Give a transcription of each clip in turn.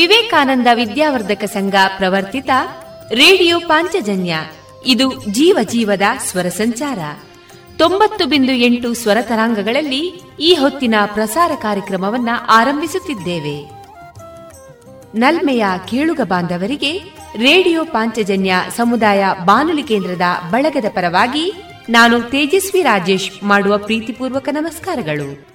ವಿವೇಕಾನಂದ ವಿದ್ಯಾವರ್ಧಕ ಸಂಘ ಪ್ರವರ್ತಿತ ರೇಡಿಯೋ ಪಾಂಚಜನ್ಯ. ಇದು ಜೀವ ಜೀವದ ಸ್ವರ ಸಂಚಾರ. ತೊಂಬತ್ತು ಬಿಂದು ಎಂಟು ಸ್ವರ ತರಾಂಗಗಳಲ್ಲಿ ಈ ಹೊತ್ತಿನ ಪ್ರಸಾರ ಕಾರ್ಯಕ್ರಮವನ್ನು ಆರಂಭಿಸುತ್ತಿದ್ದೇವೆ. ನಲ್ಮೆಯ ಕೇಳುಗ ಬಾಂಧವರಿಗೆ ರೇಡಿಯೋ ಪಾಂಚಜನ್ಯ ಸಮುದಾಯ ಬಾನುಲಿ ಕೇಂದ್ರದ ಬಳಗದ ಪರವಾಗಿ ನಾನು ತೇಜಸ್ವಿ ರಾಜೇಶ್ ಮಾಡುವ ಪ್ರೀತಿಪೂರ್ವಕ ನಮಸ್ಕಾರಗಳು.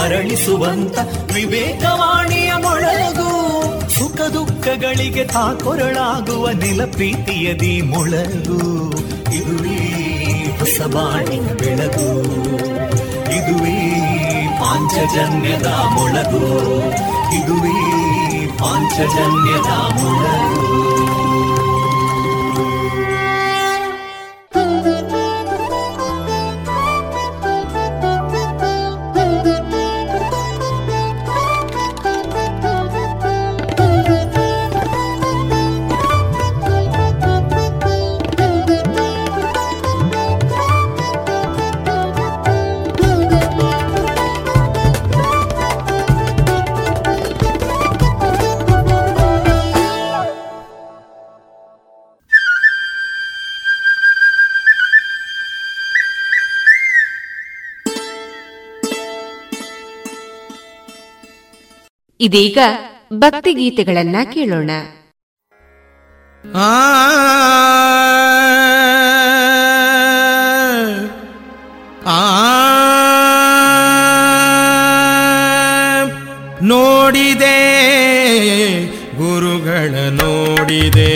ಅರಳಿಸುವಂತ ವಿವೇಕವಾಣಿಯ ಮೊಳಗು. ಸುಖ ದುಃಖಗಳಿಗೆ ತಾಕೊರಳಾಗುವ ನಿಲಪೀತಿಯದಿ ಮೊಳಗು. ಇದುವೇ ಹೊಸಬಾಣಿನ ಬೆಳಗು. ಇದುವೇ ಪಾಂಚಜನ್ಯದ ಮೊಳಗು. ಇದುವೇ ಪಾಂಚಜನ್ಯದ ಮೊಳಗು. ಇದೀಗ ಭಕ್ತಿಗೀತೆಗಳನ್ನ ಕೇಳೋಣ ಆ ನೋಡಿದೆ ಗುರುಗಳ ನೋಡಿದೆ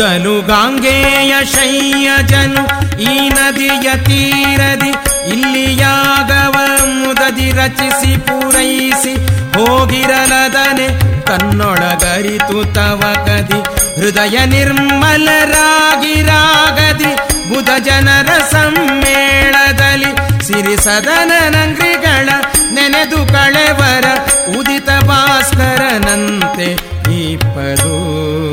ಮೊದಲು ಗಾಂಗೆಯ ಶಯ್ಯಜನು ಈ ನದಿಯ ತೀರದಿ ಇಲ್ಲಿಯಾಗವ ಮುದದಿ ರಚಿಸಿ ಪೂರೈಸಿ ಹೋಗಿರಲದನೆ ತನ್ನೊಳಗರಿತು ತವಕದಿ ಹೃದಯ ನಿರ್ಮಲರಾಗಿರಾಗದಿ ಬುಧ ಜನರ ಸಮ್ಮೇಳದಲ್ಲಿ ಸಿರಿ ಸದನ ನಂಗ್ರಿಗಳ ನೆನೆದು ಕಳೆವರ ಉದಿತ ಭಾಸ್ಕರನಂತೆ ಈ ನೋಡಿದೆ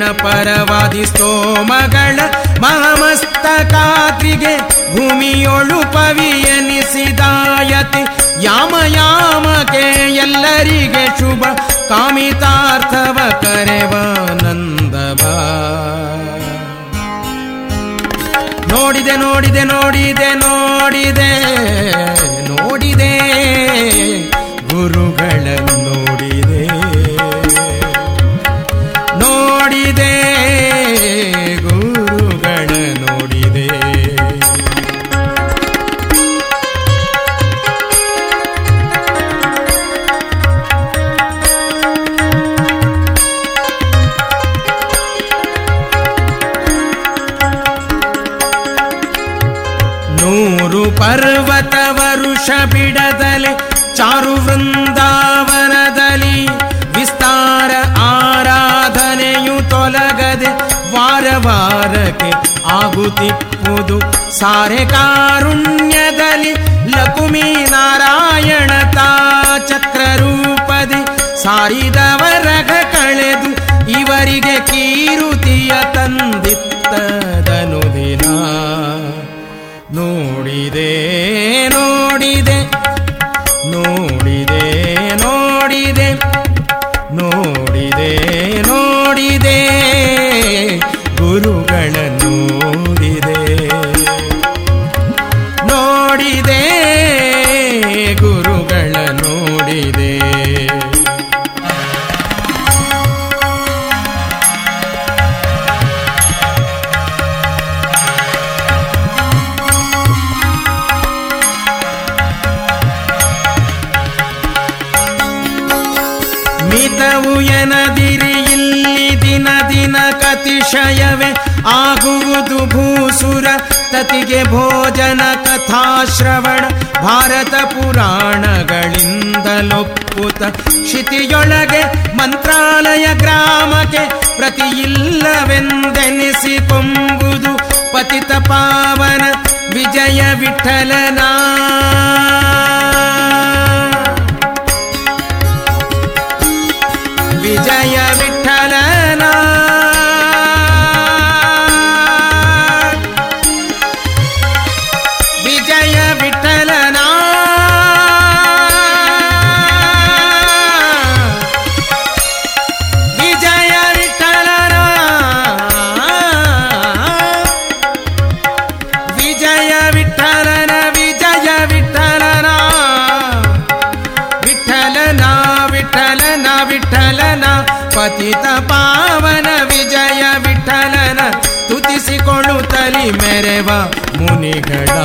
ಗುಣ ಪರವಾದಿ ಸ್ತೋಮಗಳ ಮಹಮಸ್ತಕಾತ್ರಿಗೆ ಭೂಮಿಯೊಳು ಪವಿಯನಿಸಿದಾಯತಿ ಯಾಮ ಯಾಮಕ್ಕೆ ಎಲ್ಲರಿಗೆ ಶುಭ. ಕಾಮಿತಾರ್ಥವ ಕರೆವಾನಂದವ ನೋಡಿದೆ ನೋಡಿದೆ ನೋಡಿದೆ ನೋಡಿದೆ. ಆಗುತ್ತಿಪ್ಪುದು ಸಾರೆ ಕಾರುಣ್ಯದಲ್ಲಿ ಲಕುಮಿ ನಾರಾಯಣ ತಾ ಚಕ್ರರೂಪದಿ ಸಾರಿದವರಗ ಕಳೆದು ಇವರಿಗೆ ಕೀರುತಿಯ ತಂದಿತ್ತ. ಜಗತಿಗೆ ಭೋಜನ ಕಥಾಶ್ರವಣ ಭಾರತ ಪುರಾಣಗಳಿಂದಲೊಪ್ಪುತ. ಕ್ಷಿತಿಯೊಳಗೆ ಮಂತ್ರಾಲಯ ಗ್ರಾಮಕ್ಕೆ ಪ್ರತಿ ಇಲ್ಲವೆಂದೆನಿಸಿಕೊಂಬುದು ಪತಿತ ಪಾವನ ವಿಜಯ ವಿಠಲನಾ. நிகழா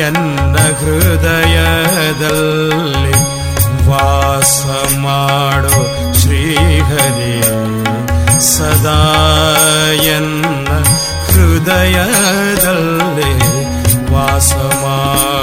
ಎನ್ನ ಹೃದಯದಲ್ಲಿ ವಾಸ ಮಾಡು ಶ್ರೀಹರಿ ಸದಾ ಎನ್ನ ಹೃದಯದಲ್ಲಿ ವಾಸ ಮಾಡು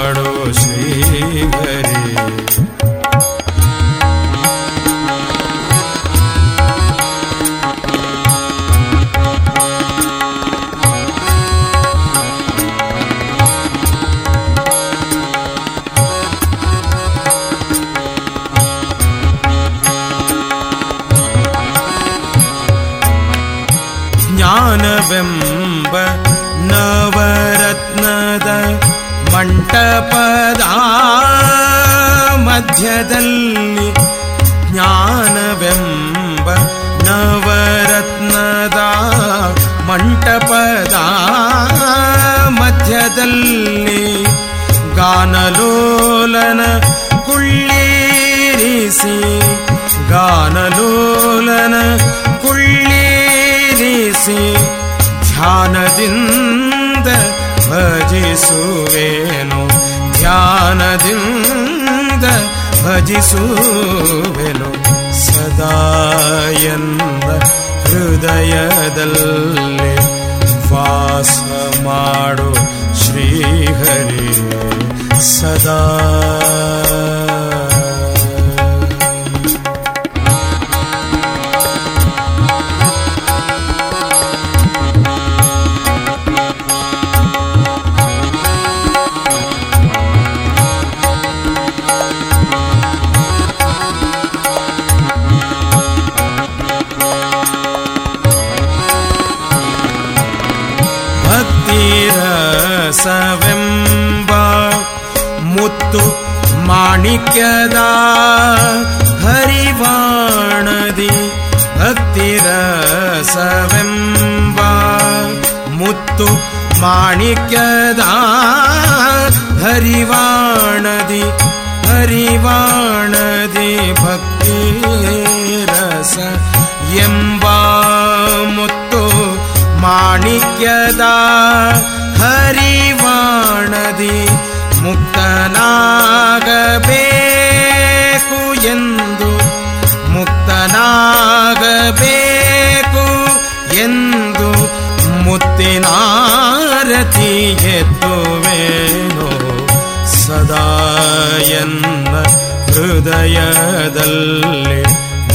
ಮಧ್ಯದಲ್ಲಿ ಜ್ಞಾನವೆಂಬ ನವರತ್ನದ ಮಂಟಪದ ಮಧ್ಯದಲ್ಲಿ ಗಾನಲೋಲನ ಕುಳ್ಳೇರಿಸಿ ಗಾನಲೋಲನ ಕುಳ್ಳೇರಿಸಿ ಧ್ಯಾನದಿಂದ ಭಜಿಸುವೇನು ಧ್ಯಾನದಿಂದ ಭಜಿಸುವೆನು ಸದಾ ಎನ್ನ ಹೃದಯದಲ್ಲಿ ವಾಸ ಮಾಡು ಶ್ರೀಹರಿ ಸದಾ माणिक्यदा हरिवाणदि भक्तिरसवेम्बा मुत्तु माणिक्यदा हरिवाणदि हरिवाणदि भक्तिरस यम् वा मुत्तु माणिक्यदा हरिवाणदि ಮುಕ್ತನಾಗಬೇಕು ಎಂದು ಮುಕ್ತನಾಗಬೇಕು ಎಂದು ಮುತ್ತಿನಾರತಿ ಎತ್ತುವೇನೋ ಸದಾ ಎನ್ನ ಹೃದಯದಲ್ಲಿ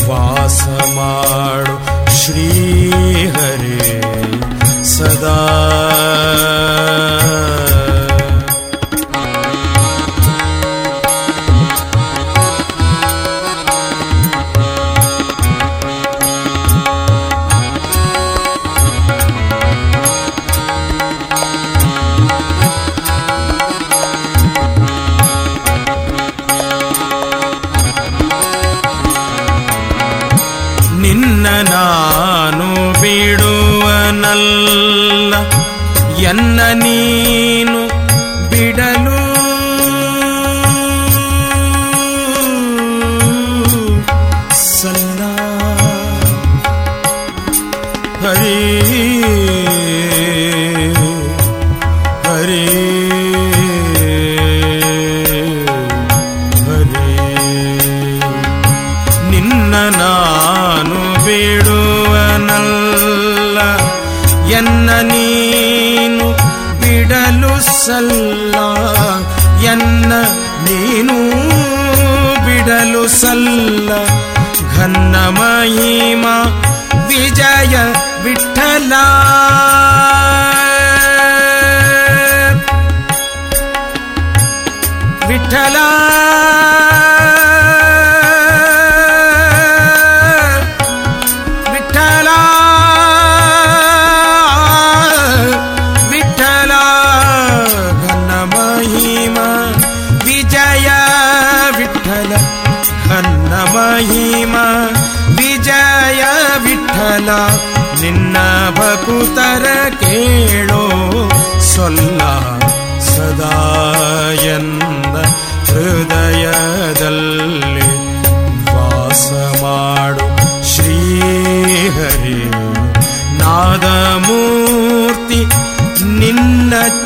ವಾಸ ಮಾಡು ಶ್ರೀಹರಿ ಸದಾ ಸಲ್ಲ ಎನ್ನ ನೀನು ಬಿಡಲು ಸಲ್ಲ ಘನ್ನ ಮಹಿಮಾ ವಿಜಯ ವಿಠಲ ವಿಠಲ ವಿಠಲ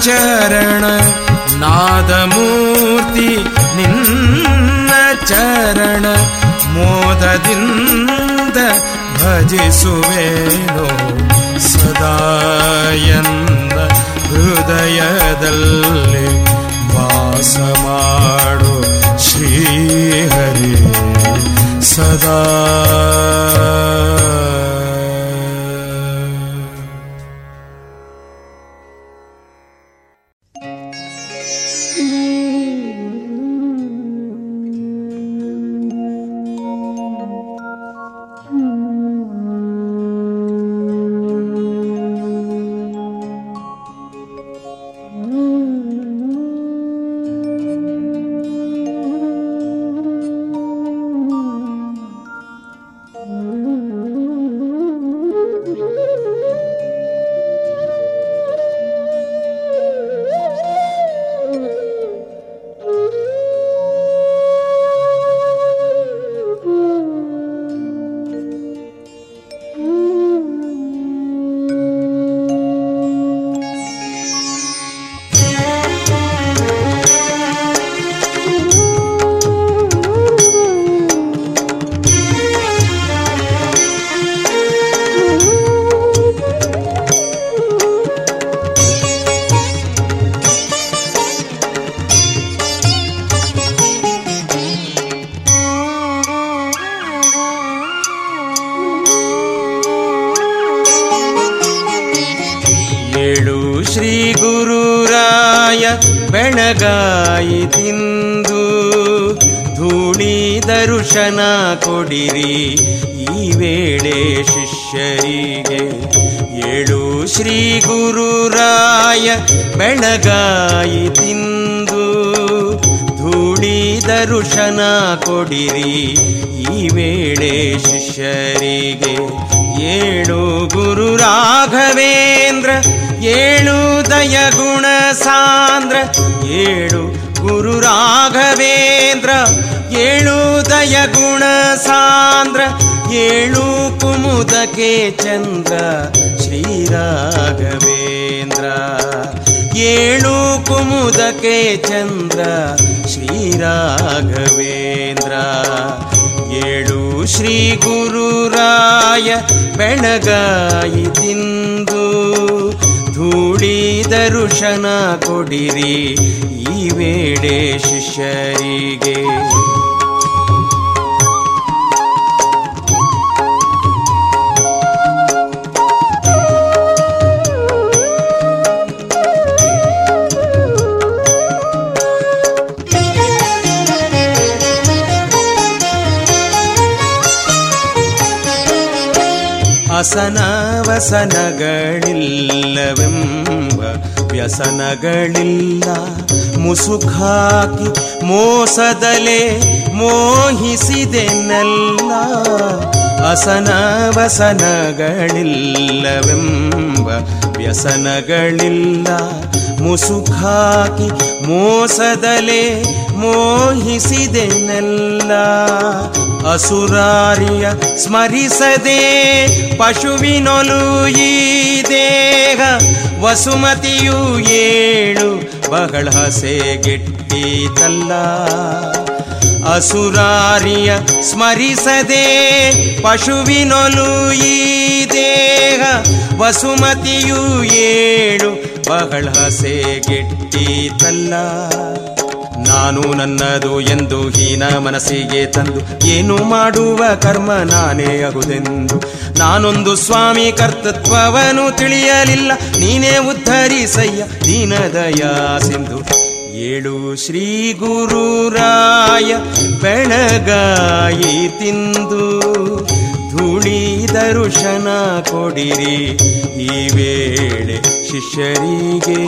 ಚರಣ ನಾದಮೂರ್ತಿ ನಿನ್ನ ಚರಣ ಮೋದದಿಂದ ಭಜಿಸುವೇನೋ ಸದಾ ಎನ್ನ ಹೃದಯದಲ್ಲಿ ವಾಸ ಮಾಡು ಶ್ರೀಹರಿ ಸದಾ ಅಸನವಸನಗಳಿಲ್ಲವೆಂಬ ವ್ಯಸನಗಳಿಲ್ಲ. ಮುಸುಖಾಕಿ ಮೋಸದಲೆ ಮೋಹಿಸಿದೆನಲ್ಲ. ಅಸನವಸನಗಳಿಲ್ಲವೆಂಬ ವ್ಯಸನಗಳಿಲ್ಲ. ಮುಸುಖಾಕಿ ಮೋಸದಲೆ ಮೋಹಿಸಿದೆನಲ್ಲ. ಅಸುರಾರಿಯ ಸ್ಮರಿಸದೆ ಪಶುವಿನೊಲು ಈ ದೇಹ. ವಸುಮತಿಯು ಏಳು ಬಹಳ ಹಸೆಗೆಟ್ಟಿತಲ್ಲ. ಅಸುರಾರಿಯ ಸ್ಮರಿಸದೆ ಪಶುವಿನೊಲು ಈ ದೇಹ. ವಸುಮತಿಯು ಏಳು ಬಹಳ ಹಸೆಗೆಟ್ಟೀತಲ್ಲ. ನಾನು ನನ್ನದು ಎಂದು ಹೀನ ಮನಸ್ಸಿಗೆ ತಂದು, ಏನು ಮಾಡುವ ಕರ್ಮ ನಾನೇ ಅಗುದೆಂದು ನಾನೊಂದು ಸ್ವಾಮಿ ಕರ್ತೃತ್ವವನ್ನು ತಿಳಿಯಲಿಲ್ಲ, ನೀನೇ ಉದ್ಧರಿಸಯ್ಯ ದೀನದಯಾ ಸಿಂಧು ಏಳು ಶ್ರೀ ಗುರುರಾಯ ಬೆಳಗಾಯಿ ತಿಂದು ದರುಶನ ಕೊಡಿರಿ ಈ ವೇಳೆ ಶಿಷ್ಯರಿಗೆ.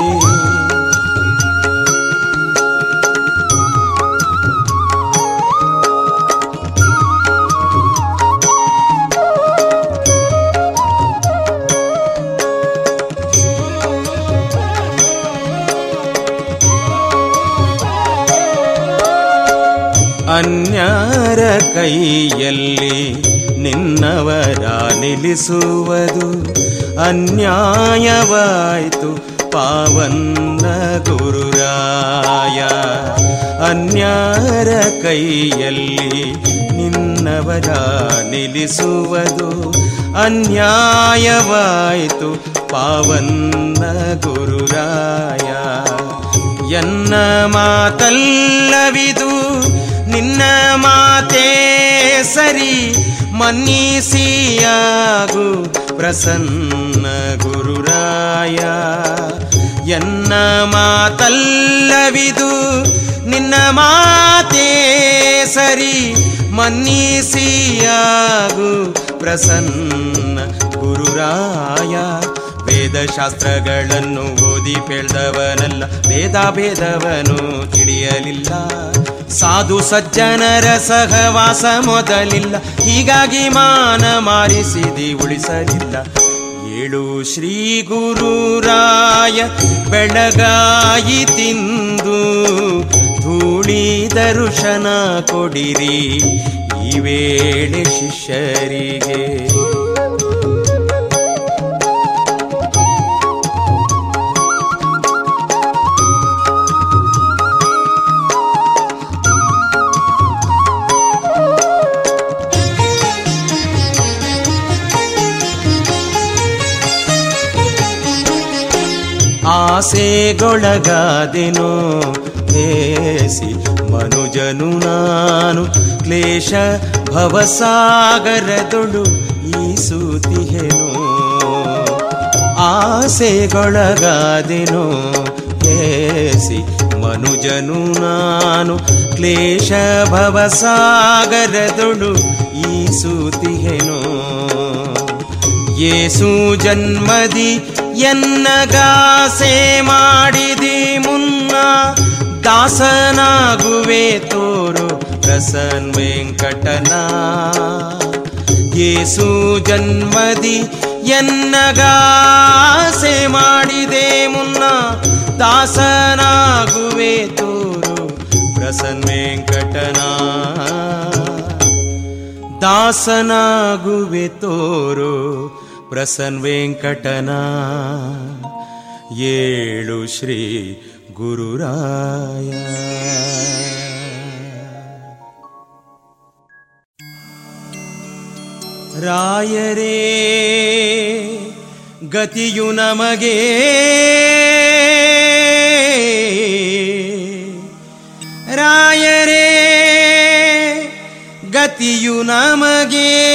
ಅನ್ಯಾರ ಕೈಯಲ್ಲಿ ನಿನ್ನವರ ನಿಲ್ಲಿಸುವುದು? ಅನ್ಯಾಯವಾಯಿತು ಪಾವನ್ನ ಗುರುರಾಯ. ಅನ್ಯಾರ ಕೈಯಲ್ಲಿ ನಿನ್ನವರ ನಿಲ್ಲಿಸುವುದು? ಅನ್ಯಾಯವಾಯಿತು ಪಾವನ್ನ ಗುರುರಾಯ. ಎನ್ನ ಮಾತಲ್ಲವಿದು ನಿನ್ನ ಮಾತೇ ಸರಿ ಮನ್ನಿಸಿಯಾಗು ಪ್ರಸನ್ನ ಗುರುರಾಯ. ಎನ್ನ ಮಾತಲ್ಲವಿದು ನಿನ್ನ ಮಾತೇ ಸರಿ ಮನ್ನಿಸಿಯಾಗು ಪ್ರಸನ್ನ ಗುರುರಾಯ. ವೇದಶಾಸ್ತ್ರಗಳನ್ನು ಓದಿ ಪೇಳ್ದವನಲ್ಲ ಭೇದ ಭೇದವನು ತಿಳಿಯಲಿಲ್ಲ. ಸಾಧು ಸಜ್ಜನರ ಸಹವಾಸ ಮೊದಲಿಲ್ಲ. ಹೀಗಾಗಿ ಮಾನ ಮಾರಿಸಿದಿ ಉಳಿಸಲಿಲ್ಲ. ಏಳು ಶ್ರೀ ಗುರುರಾಯ ಬೆಳಗಾಯಿ ತಿಂದು ಧೂಳಿ ದರ್ಶನ ಕೊಡಿರಿ. ಈ ವೇಳೆ ಶಿಷ್ಯರಿಗೆ ಆಸೆಗೊಳಗಾದೆನೋ? ಹೇಸಿ ಮನುಜನು ನಾನು, ಕ್ಲೇಶ ಭವಸಾಗರದೊಳು ಈಸುತಿಹೆನೋ ಆಸೆಗೊಳಗಾದೆನೋ? ಹೇಸಿ ಮನುಜನು ನಾನು, ಕ್ಲೇಶ ಭವಸಾಗರದೊಳು ಈಸುತಿಹೆನೋ ಯೇಸು ಜನ್ಮದಿ ಎನ್ನಗಾಸೆ ಮಾಡಿದಿ ಮುನ್ನ ದಾಸನಾಗುವೆ ತೋರು ಪ್ರಸನ್ ವೆಂಕಟನ. ಯೇಸು ಜನ್ಮದಿ ಎನ್ನಗಾಸೆ ಮಾಡಿದೆ ಮುನ್ನ ದಾಸನಾಗುವೆ ತೋರು ಪ್ರಸನ್ ವೆಂಕಟನ. ದಾಸನಾಗುವೆ ತೋರು ಪ್ರಸನ್ ವೆಂಕಟನ. ಏಳು ಶ್ರೀ ಗುರುರಾಯ. ರಾಯರೇ ಗತಿಯು ನಮಗೆ. ರಾಯರೇ ಗತಿಯು ನಮಗೆ.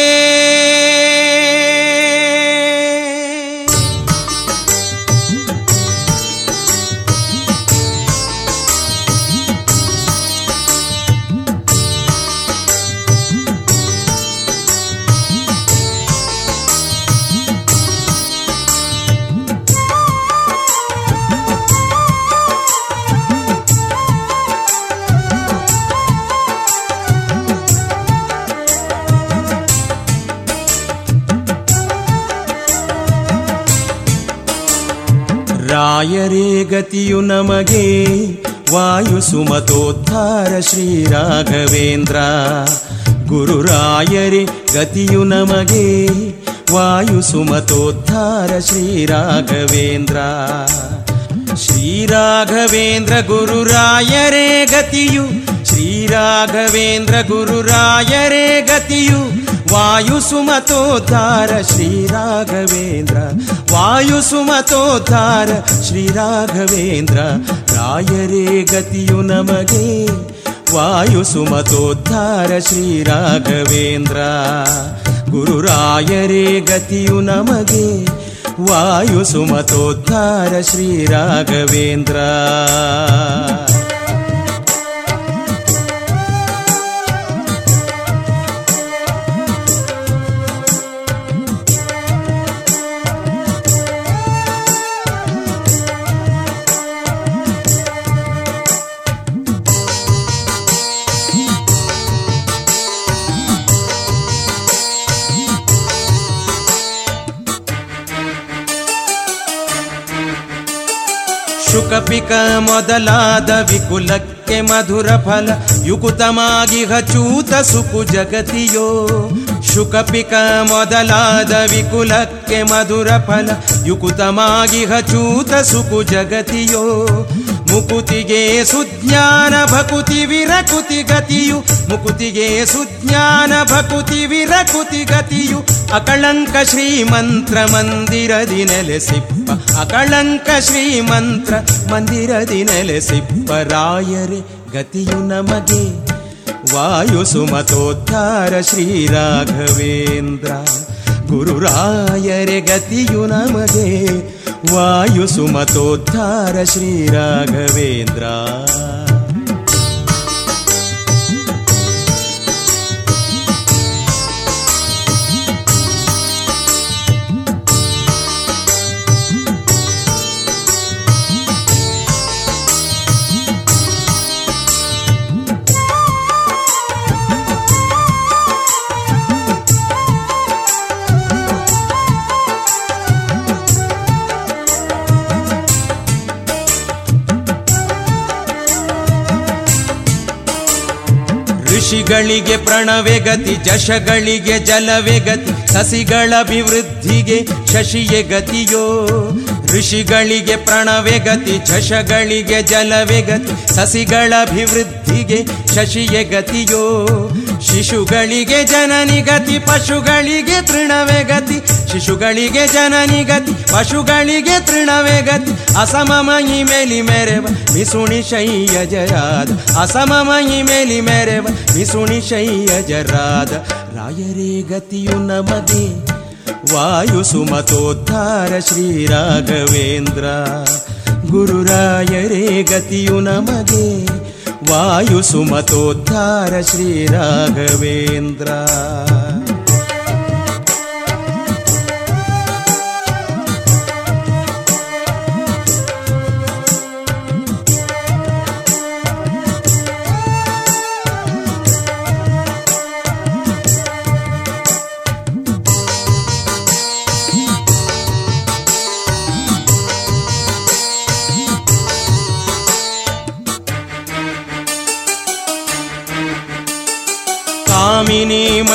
ರಾಯರೇ ಗತಿಯು ನಮಗೆ ವಾಯು ಸುಮತೋದ್ಧಾರ ಶ್ರೀರಾಘವೇಂದ್ರ ಗುರುರಾಯರೇ ಗತಿಯು ನಮಗೆ ವಾಯು ಸುಮತೋದ್ಧಾರ ಶ್ರೀರಾಘವೇಂದ್ರ ಶ್ರೀರಾಘವೇಂದ್ರ ಗುರುರಾಯರೇ ಗತಿಯು, ಶ್ರೀ ಶ್ರೀರಾಘವೇಂದ್ರ ಗುರುರಾಯರೇ ಗತಿಯು ವಾಯು ಸುಮತೋದ್ಧಾರ ಶ್ರೀರಾಘವೇಂದ್ರ ವಾಯು ಸುಮತೋದ್ಧಾರ ಶ್ರೀರಾಘವೇಂದ್ರ ರಾಯರೇ ಗತಿಯು ನಮಗೆ. ವಾಯು ಸುಮತೋದ್ಧಾರ ಗುರು ರಾಯರೇ ಗತಿಯು ಶುಕಪಿಕ ಮೊದಲಾದ ವಿಕುಲಕ್ಕೆ ಮಧುರ ಫಲ, ಯುಕುತಮಾಗಿ ಹಚೂತ ಸುಕು ಜಗತಿಯೋ. ಶುಕಪಿಕ ಮೊದಲಾದ ವಿಕುಲಕ್ಕೆ ಮಧುರ ಫಲ, ಯುಕುತಮಾಗಿ ಹಚೂತ ಸುಕು ಜಗತಿಯೋ. ಮುಕುತಿಗೆ ಸುಜ್ಞಾನ ಭಕುತಿ ವಿರಕುತಿ ಗತಿಯು, ಮುಕುತಿಗೆ ಸುಜ್ಞಾನ ಭಕುತಿ ವಿರಕುತಿ ಗತಿಯು, ಅಕಳಂಕ ಶ್ರೀಮಂತ್ರ ಮಂದಿರದಿ ನೆಲೆಸಿಪ್ಪ ಅಕಳಂಕ ಶ್ರೀಮಂತ್ರ ಮಂದಿರದಿ ನೆಲೆಸಿಪ್ಪ ರಾಯರೇ ಗತಿಯು ನಮಗೆ, ವಾಯು ಸುಮತೋದ್ಧಾರ ಶ್ರೀರಾಘವೇಂದ್ರ ಗುರುರಾಯರೆ ಗತಿಯು ನಮಗೆ. ವಾಯು ಸುಮತೋದ್ಧಾರ ಶ್ರೀರಾಘವೇಂದ್ರ ಋಷಿಗಳಿಗೆ ಪ್ರಣವೆ ಗತಿ ಜಶಗಳಿಗೆ ಜಲವೇ ಗತಿ ಸಸಿಗಳ ಅಭಿವೃದ್ಧಿಗೆ ಶಶಿಯೇ ಗತಿಯೋ ಋಷಿಗಳಿಗೆ ಪ್ರಣವೆ ಗತಿ ಜಶಗಳಿಗೆ ಜಲವೇ ಗತಿ ಸಸಿಗಳ ಅಭಿವೃದ್ಧಿಗೆ ಶಶಿಯೇ ಗತಿಯೋ, ಶಿಶುಗಳಿಗೆ ಜನನಿ ಗತಿ, ಪಶುಗಳಿಗೆ ತೃಣವೇ ಗತಿ, ಶಿಶುಗಳಿಗೆ ಜನನಿ ಗತಿ, ಪಶುಗಳಿಗೆ ತೃಣವೇ ಗತಿ. ಅಸಮಮಯಿ ಮೇಲಿ ಮೆರೆವ, ಮಿಸುಣಿ ಶಯ್ಯ ಜರಾದ. ಅಸಮಮಯಿ ಮೇಲಿ ಮೆರೆವ, ಮಿಸುಣಿ ಶಯ್ಯ ಜರಾದ. ರಾಯರೇ ಗತಿಯು ನಮಗೆ ವಾಯು ಸುಮತೋದ್ಧಾರ ಶ್ರೀರಾಘವೇಂದ್ರ ಗುರುರಾಯರೇ ಗತಿಯು ನಮಗೆ वायुसुमतोद्धार श्रीराघवेन्द्रा।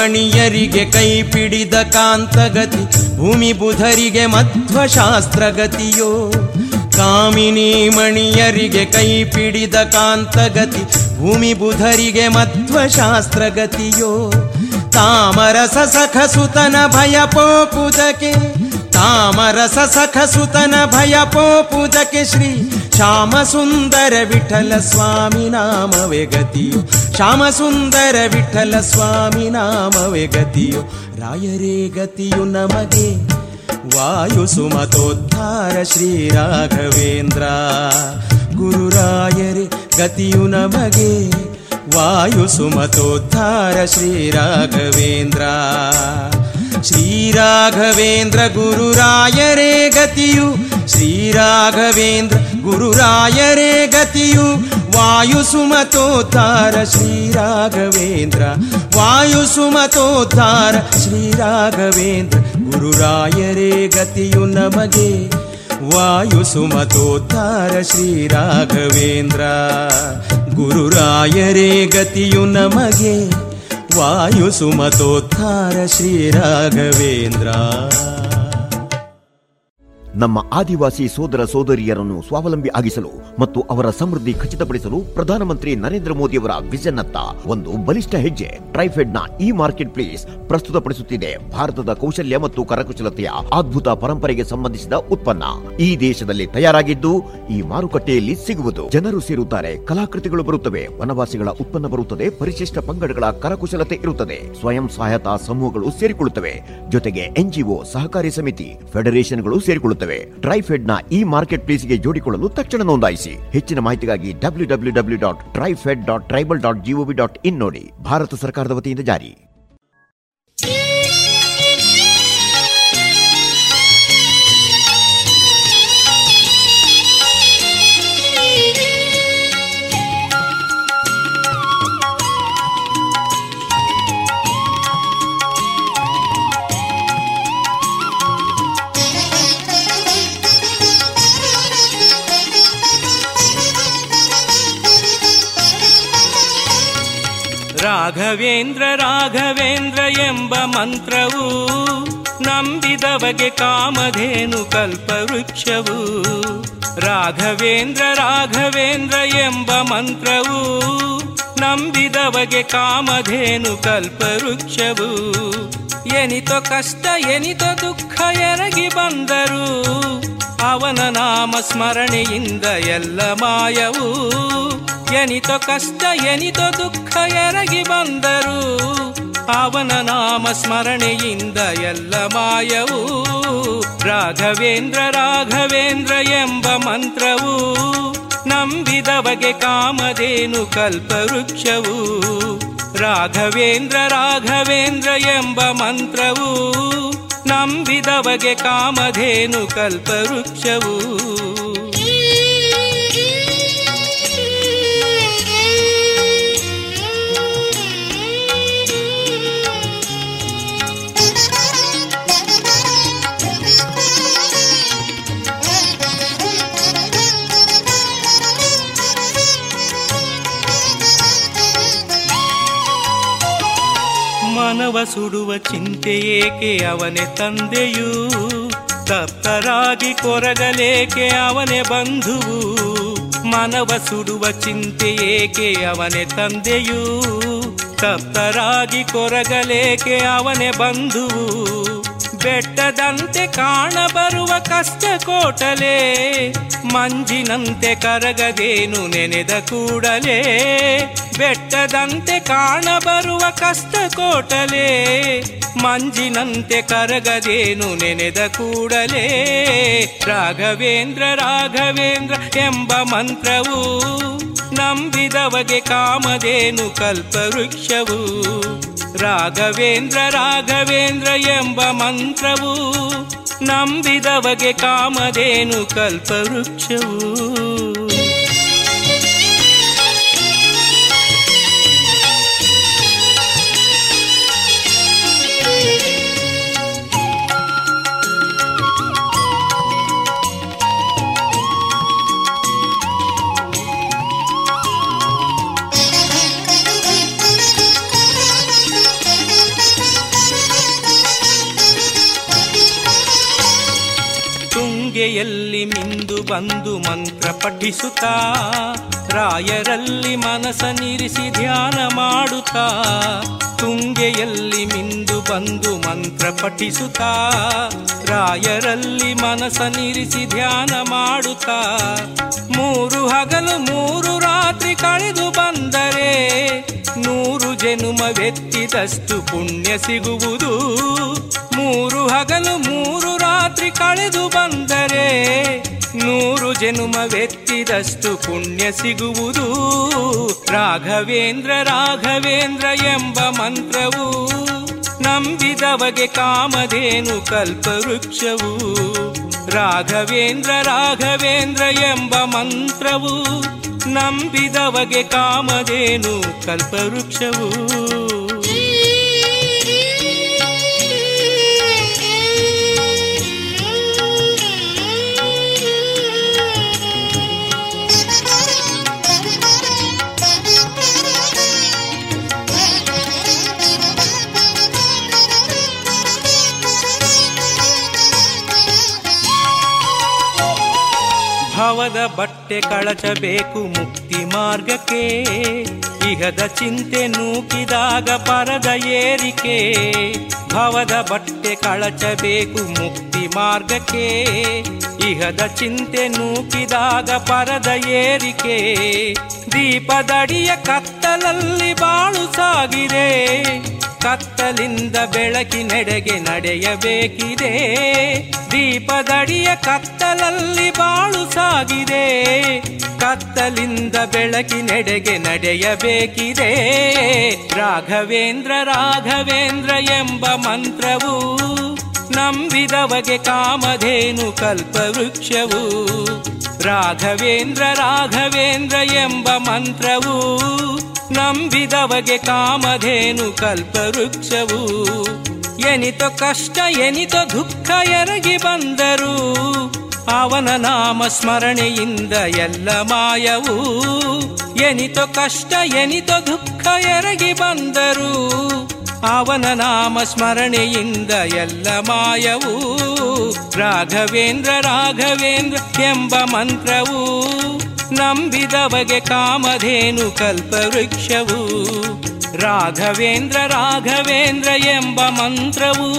ಮಣಿಯರಿಗೆ ಕೈ ಪಿಡಿದ ಕಾಂತಗತಿ, ಭೂಮಿ ಬುಧರಿಗೆ ಮಧ್ವ ಶಾಸ್ತ್ರಗತಿಯೋ ಕಾಮಿನಿ ಮಣಿಯರಿಗೆ ಕೈ ಪಿಡಿದ ಕಾಂತಗತಿ, ಭೂಮಿ ಬುಧರಿಗೆ ಮಧ್ವ ಶಾಸ್ತ್ರಗತಿಯೋ ತಾಮರಸ ಸಖಸುತನ ಭಯ ಪೋಪುದಕ್ಕೆ ತಾಮರಸ ಸಖಸುತನ ಭಯ ಪೋಪುದಕ್ಕೆ ಶ್ರೀ ಶ್ಯಾಮ ಸುಂದರ ವಿಠಲ ಸ್ವಾಮಿ ನಾಮವೇ ಗತಿಯು. ಶ್ಯಾಮ ಸುಂದರ ವಿಠಲ ಸ್ವಾಮಿ ನಾಮವೇ ಗತಿಯು. ರಾಯರೇ ಗತಿಯು ನಮಗೆ. ವಾಯು ಸುಮತೋದ್ಧಾರ ಶ್ರೀ ರಾಘವೇಂದ್ರ. ಗುರುರಾಯರೇ ಗತಿಯು ನಮಗೆ. ವಾಯು ಸುಮತೋದ್ಧಾರ ಶ್ರೀ ರಾಘವೇಂದ್ರ. ಶ್ರೀ ರಾಘವೇಂದ್ರ ಗುರುರಾಯರೇ ಗತಿಯು. ಶ್ರೀರಾಘವೇಂದ್ರ ಗುರುರಾಯರೇ ಗತಿಯು, ವಾಯು ಸುಮತೋದ್ಧಾರ ಶ್ರೀರಾಘವೇಂದ್ರ ವಾಯು ಸುಮತೋದ್ಧಾರ ಶ್ರೀರಾಘವೇಂದ್ರ ಗುರುರಾಯರೇ ಗತಿಯು ನಮಗೆ, ವಾಯು ಸುಮತೋದ್ಧಾರ ಶ್ರೀರಾಘವೇಂದ್ರ ಗುರುರಾಯರೇ ಗತಿಯು ನಮಗೆ, ವಾಯು ಸುಮತೋದ್ಧಾರ ಶ್ರೀರಾಘವೇಂದ್ರ ನಮ್ಮ ಆದಿವಾಸಿ ಸೋದರ ಸೋದರಿಯರನ್ನು ಸ್ವಾವಲಂಬಿ ಆಗಿಸಲು ಮತ್ತು ಅವರ ಸಮೃದ್ಧಿ ಖಚಿತಪಡಿಸಲು ಪ್ರಧಾನಮಂತ್ರಿ ನರೇಂದ್ರ ಮೋದಿಯವರ ವಿಷನ್ ಅತ್ತ ಒಂದು ಬಲಿಷ್ಠ ಹೆಜ್ಜೆ ಟ್ರೈಫೆಡ್ನ ಈ ಮಾರ್ಕೆಟ್ ಪ್ಲೇಸ್ ಪ್ರಸ್ತುತಪಡಿಸುತ್ತಿದೆ. ಭಾರತದ ಕೌಶಲ್ಯ ಮತ್ತು ಕರಕುಶಲತೆಯ ಅದ್ಭುತ ಪರಂಪರೆಗೆ ಸಂಬಂಧಿಸಿದ ಉತ್ಪನ್ನ ಈ ದೇಶದಲ್ಲಿ ತಯಾರಾಗಿದ್ದು, ಈ ಮಾರುಕಟ್ಟೆಯಲ್ಲಿ ಸಿಗುವುದು. ಜನರು ಸೇರುತ್ತಾರೆ, ಕಲಾಕೃತಿಗಳು ಬರುತ್ತವೆ, ವನವಾಸಿಗಳ ಉತ್ಪನ್ನ ಬರುತ್ತದೆ, ಪರಿಶಿಷ್ಟ ಪಂಗಡಗಳ ಕರಕುಶಲತೆ ಇರುತ್ತದೆ. ಸ್ವಯಂ ಸಹಾಯತಾ ಸಮೂಹಗಳು ಸೇರಿಕೊಳ್ಳುತ್ತವೆ. ಜೊತೆಗೆ ಎನ್ಜಿಒ ಸಹಕಾರಿ ಸಮಿತಿ, ಫೆಡರೇಷನ್ಗಳು ಸೇರಿಕೊಳ್ಳುತ್ತವೆ. ಟ್ರೈಫೆಡ್ನ ಈ ಮಾರ್ಕೆಟ್ ಪ್ಲೇಸ್ಗೆ ಜೋಡಿಕೊಳ್ಳಲು ತಕ್ಷಣ ನೋಂದಾಯಿಸಿ. ಹೆಚ್ಚಿನ ಮಾಹಿತಿಗಾಗಿ W W W dot TRIFED dot tribal dot G O V dot in ನೋಡಿ. ಭಾರತ ಸರ್ಕಾರದ ವತಿಯಿಂದ ಜಾರಿ. ರಾಘವೇಂದ್ರ ರಾಘವೇಂದ್ರ ಎಂಬ ಮಂತ್ರವು ನಂಬಿದವಗೆ ಕಾಮಧೇನು ಕಲ್ಪವೃಕ್ಷವು. ರಾಘವೇಂದ್ರ ರಾಘವೇಂದ್ರ ಎಂಬ ಮಂತ್ರವು ನಂಬಿದವಗೆ ಕಾಮಧೇನು ಕಲ್ಪವೃಕ್ಷವು. ಎನಿತೋ ಕಷ್ಟ, ಎನಿತೋ ದುಃಖ ಎರಗಿ ಬಂದರು ಅವನ ನಾಮ ಸ್ಮರಣೆಯಿಂದ ಎಲ್ಲ ಮಾಯವು ಎನಿತೋ ಕಷ್ಟ, ಎನಿತೋ ದುಃಖ ಎರಗಿ ಬಂದರು ಅವನ ನಾಮ ಸ್ಮರಣೆಯಿಂದ ಎಲ್ಲ ಮಾಯವು ರಾಘವೇಂದ್ರ ರಾಘವೇಂದ್ರ ಎಂಬ ಮಂತ್ರವು ನಂಬಿದವಗೆ ಕಾಮಧೇನು ಕಲ್ಪವೃಕ್ಷವು ರಾಘವೇಂದ್ರ ರಾಘವೇಂದ್ರ ಎಂಬ ಮಂತ್ರವು ನಂಬಿದವಗೆ ಕಾಮಧೇನು ಕಲ್ಪವೃಕ್ಷವು ಮನವ ಸುಡುವ ಚಿಂತೆ ಏಕೆ ಅವನೇ ತಂದೆಯೂ? ತಪ್ತರಾಗಿ ಕೊರಗಲೇಕೆ ಅವನೇ ಬಂಧುವು? ಮನವ ಸುಡುವ ಚಿಂತೆ ಏಕೆ ಅವನೇ ತಂದೆಯೂ? ತಪ್ತರಾಗಿ ಕೊರಗಲೇಕೆ ಅವನೇ ಬಂಧುವು? ಬೆಟ್ಟದಂತೆ ಕಾಣಬರುವ ಕಷ್ಟ ಕೋಟಲೆ ಮಂಜಿನಂತೆ ಕರಗದೇನು ನೆನೆದ ಕೂಡಲೇ, ಬೆಟ್ಟದಂತೆ ಕಾಣಬರುವ ಕಷ್ಟ ಕೋಟಲೆ ಮಂಜಿನಂತೆ ಕರಗದೇನು ನೆನೆದ ಕೂಡಲೇ, ರಾಘವೇಂದ್ರ ರಾಘವೇಂದ್ರ ಎಂಬ ಮಂತ್ರವು, ನಂಬಿದವಗೆ ಕಾಮದೇನು ಕಲ್ಪವೃಕ್ಷವು, ರಾಘವೇಂದ್ರ ರಾಘವೇಂದ್ರ ಎಂಬ ಮಂತ್ರವು ನಂಬಿದವಗೆ ಕಾಮದೇನು ಕಲ್ಪವೃಕ್ಷವು. ತುಂಗೆಯಲ್ಲಿ ಮಿಂದು ಬಂದು ಮಂತ್ರ ಪಠಿಸುತ್ತಾ, ರಾಯರಲ್ಲಿ ಮನಸ ನಿರಿಸಿ ಧ್ಯಾನ ಮಾಡುತ್ತಾ, ತುಂಗೆಯಲ್ಲಿ ಮಿಂದು ಬಂದು ಮಂತ್ರ ಪಠಿಸುತ್ತಾ, ರಾಯರಲ್ಲಿ ಮನಸ ನಿರಿಸಿ ಧ್ಯಾನ ಮಾಡುತ್ತಾ, ಮೂರು ಹಗಲು ಮೂರು ರಾತ್ರಿ ಕಳೆದು ಬಂದರೆ, ನೂರು ಜನುಮವೆತ್ತಿದಷ್ಟು ಪುಣ್ಯ ಸಿಗುವುದು. ಮೂರು ಹಗಲು, ಮೂರು ರಾತ್ರಿ ಕಳೆದು ಬಂದರೆ ನೂರು ಜನುಮ ಜನುಮವೆತ್ತಿದಷ್ಟು ಪುಣ್ಯ ಸಿಗುವುದು. ರಾಘವೇಂದ್ರ ರಾಘವೇಂದ್ರ ಎಂಬ ಮಂತ್ರವು ನಂಬಿದವಗೆ ಕಾಮಧೇನು ಕಲ್ಪವೃಕ್ಷವು ರಾಘವೇಂದ್ರ ರಾಘವೇಂದ್ರ ಎಂಬ ಮಂತ್ರವು ನಂಬಿದವಗೆ ಕಾಮಧೇನು ಕಲ್ಪವೃಕ್ಷವು ಭವದ ಬಟ್ಟೆ ಕಳಚಬೇಕು ಮುಕ್ತಿ ಮಾರ್ಗಕ್ಕೆ. ಇಹದ ಚಿಂತೆ ನೂಕಿದಾಗ ಪರದ ಏರಿಕೆ. ಭವದ ಬಟ್ಟೆ ಕಳಚಬೇಕು ಮುಕ್ತಿ ಮಾರ್ಗಕ್ಕೆ. ಇಹದ ಚಿಂತೆ ನೂಕಿದಾಗ ಪರದ ಏರಿಕೆ. ದೀಪದಡಿಯ ಕತ್ತಲಲ್ಲಿ ಬಾಳು ಸಾಗಿದೆ. ಕತ್ತಲಿಂದ ಬೆಳಕಿನೆಡೆಗೆ ನಡೆಯಬೇಕಿದೆ. ದೀಪದಡಿಯ ಕತ್ತಲಲ್ಲಿ ಬಾಳು ಸಾಗಿದೆ. ಕತ್ತಲಿಂದ ಬೆಳಕಿನೆಡೆಗೆ ನಡೆಯಬೇಕಿದೆ. ರಾಘವೇಂದ್ರ ರಾಘವೇಂದ್ರ ಎಂಬ ಮಂತ್ರವು ನಂಬಿದವಗೆ ಕಾಮಧೇನು ಕಲ್ಪವೃಕ್ಷವು. ರಾಘವೇಂದ್ರ ರಾಘವೇಂದ್ರ ಎಂಬ ಮಂತ್ರವು ನಂಬಿದವಗೆ ಕಾಮಧೇನು ಕಲ್ಪವೃಕ್ಷವು. ಎನಿತ ಕಷ್ಟ, ಎನಿತ ದುಃಖ ಎರಗಿ ಬಂದರು, ಅವನ ನಾಮ ಸ್ಮರಣೆಯಿಂದ ಎಲ್ಲ ಮಾಯವು. ಎನಿತ ಕಷ್ಟ, ಎನಿತ ದುಃಖ ಎರಗಿ ಬಂದರು, ಅವನ ನಾಮ ಸ್ಮರಣೆಯಿಂದ ಎಲ್ಲ ಮಾಯವು. ರಾಘವೇಂದ್ರ ರಾಘವೇಂದ್ರ ಎಂಬ ಮಂತ್ರವು. ನಂಬಿದವಗೆ ಕಾಮಧೇನು ಕಲ್ಪವೃಕ್ಷವು. ರಾಘವೇಂದ್ರ ರಾಘವೇಂದ್ರ ಎಂಬ ಮಂತ್ರವು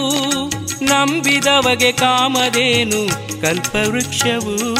ನಂಬಿದವಗೆ ಕಾಮಧೇನು ಕಲ್ಪವೃಕ್ಷವು.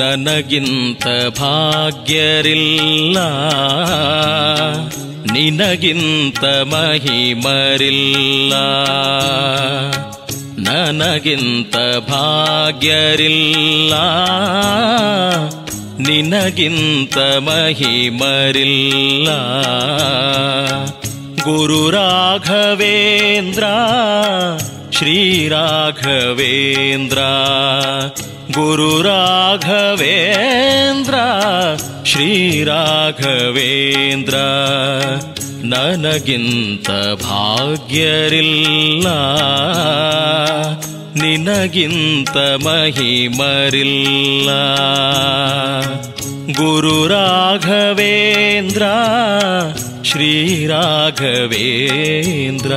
ನನಗಿಂತ ಭಾಗ್ಯರಿಲ್ಲ. ನಿನಗಿಂತ ಮಹಿಮರಿಲ್ಲ. ನನಗಿಂತ ಭಾಗ್ಯರಿಲ್ಲ. ನಿನಗಿಂತ ಮಹಿಮರಿಲ್ಲ. ಗುರು ರಾಘವೇಂದ್ರ ಶ್ರೀರಾಘವೇಂದ್ರ ರಾಘವೇಂದ್ರ ಶ್ರೀರಾಘವೇಂದ್ರ ನನಗಿಂತ ಭಾಗ್ಯರಿಲ್ಲ ನಿನಗಿಂತ ಮಹಿಮರಿಲ್ಲ. ಗುರು ರಾಘವೇಂದ್ರ ಶ್ರೀರಾಘವೇಂದ್ರ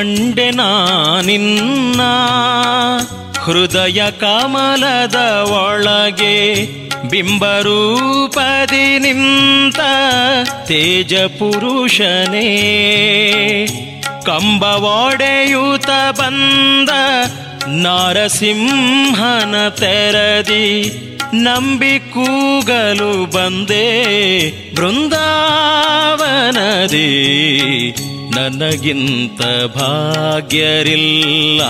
ಕಂಡೆ ನಿನ್ನ ಹೃದಯ ಕಮಲದ ಒಳಗೆ ಬಿಂಬರೂಪದಿ ನಿಂತ ತೇಜ ಪುರುಷನೇ. ಕಂಬವಾಡೆಯೂತ ಬಂದ ನಾರಸಿಂಹನ ತೆರದಿ ನಂಬಿ ಕೂಗಲು ಬಂದೆ ಬೃಂದಾವನದಿ. ನನಗಿಂತ ಭಾಗ್ಯರಿಲ್ಲ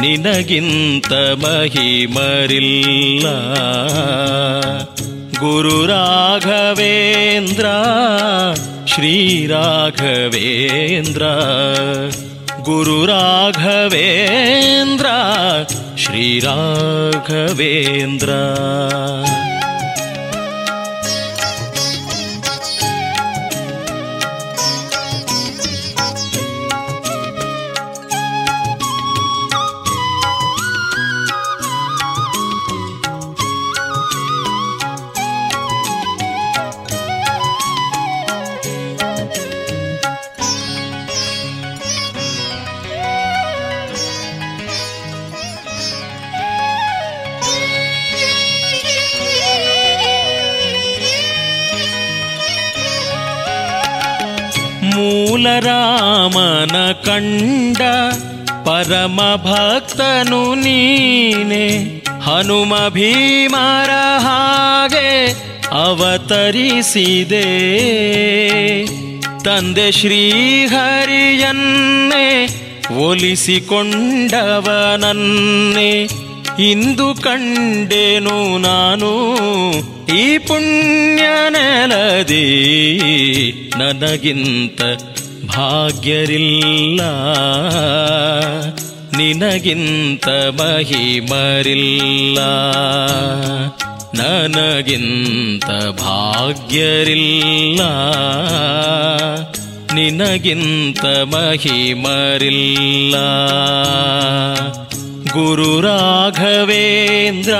ನಿನಗಿಂತ ಮಹಿಮರಿಲ್ಲ ಗುರು ರಾಘವೇಂದ್ರ ಶ್ರೀರಾಘವೇಂದ್ರ ಗುರು ರಾಘವೇಂದ್ರ ಶ್ರೀರಾಘವೇಂದ್ರ ರಾಮನ ಕಂಡ ಪರಮ ಭಕ್ತನು ನೀನೆ. ಹನುಮ ಭೀಮರ ಹಾಗೆ ಅವತರಿಸಿದೆ. ತಂದೆ ಶ್ರೀಹರಿಯನ್ನೇ ಒಲಿಸಿಕೊಂಡವನನ್ನೇ ಇಂದು ಕಂಡೆನು ನಾನು. ಈ ಪುಣ್ಯ ನೆಲದಿ ನನಗಿಂತ ಭಾಗ್ಯರಿಲ್ಲ ನಿನಗಿಂತ ಮಹಿಮರಿಲ್ಲ. ನನಗಿಂತ ಭಾಗ್ಯರಿಲ್ಲ. ನಿನಗಿಂತ ಮಹಿಮರಿಲ್ಲ. ಗುರು ರಾಘವೇಂದ್ರ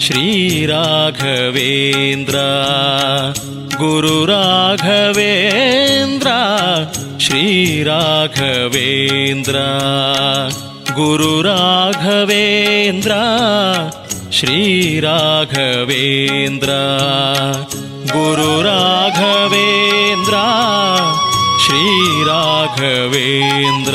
ಶ್ರೀರಾಘವೇಂದ್ರ ಗುರು ರಾಘವೇಂದ್ರ ಶ್ರೀರಾಘವೇಂದ್ರ ಗುರು ರಾಘವೇಂದ್ರ ಶ್ರೀರಾಘವೇಂದ್ರ ಗುರು ರಾಘವೇಂದ್ರ ಶ್ರೀರಾಘವೇಂದ್ರ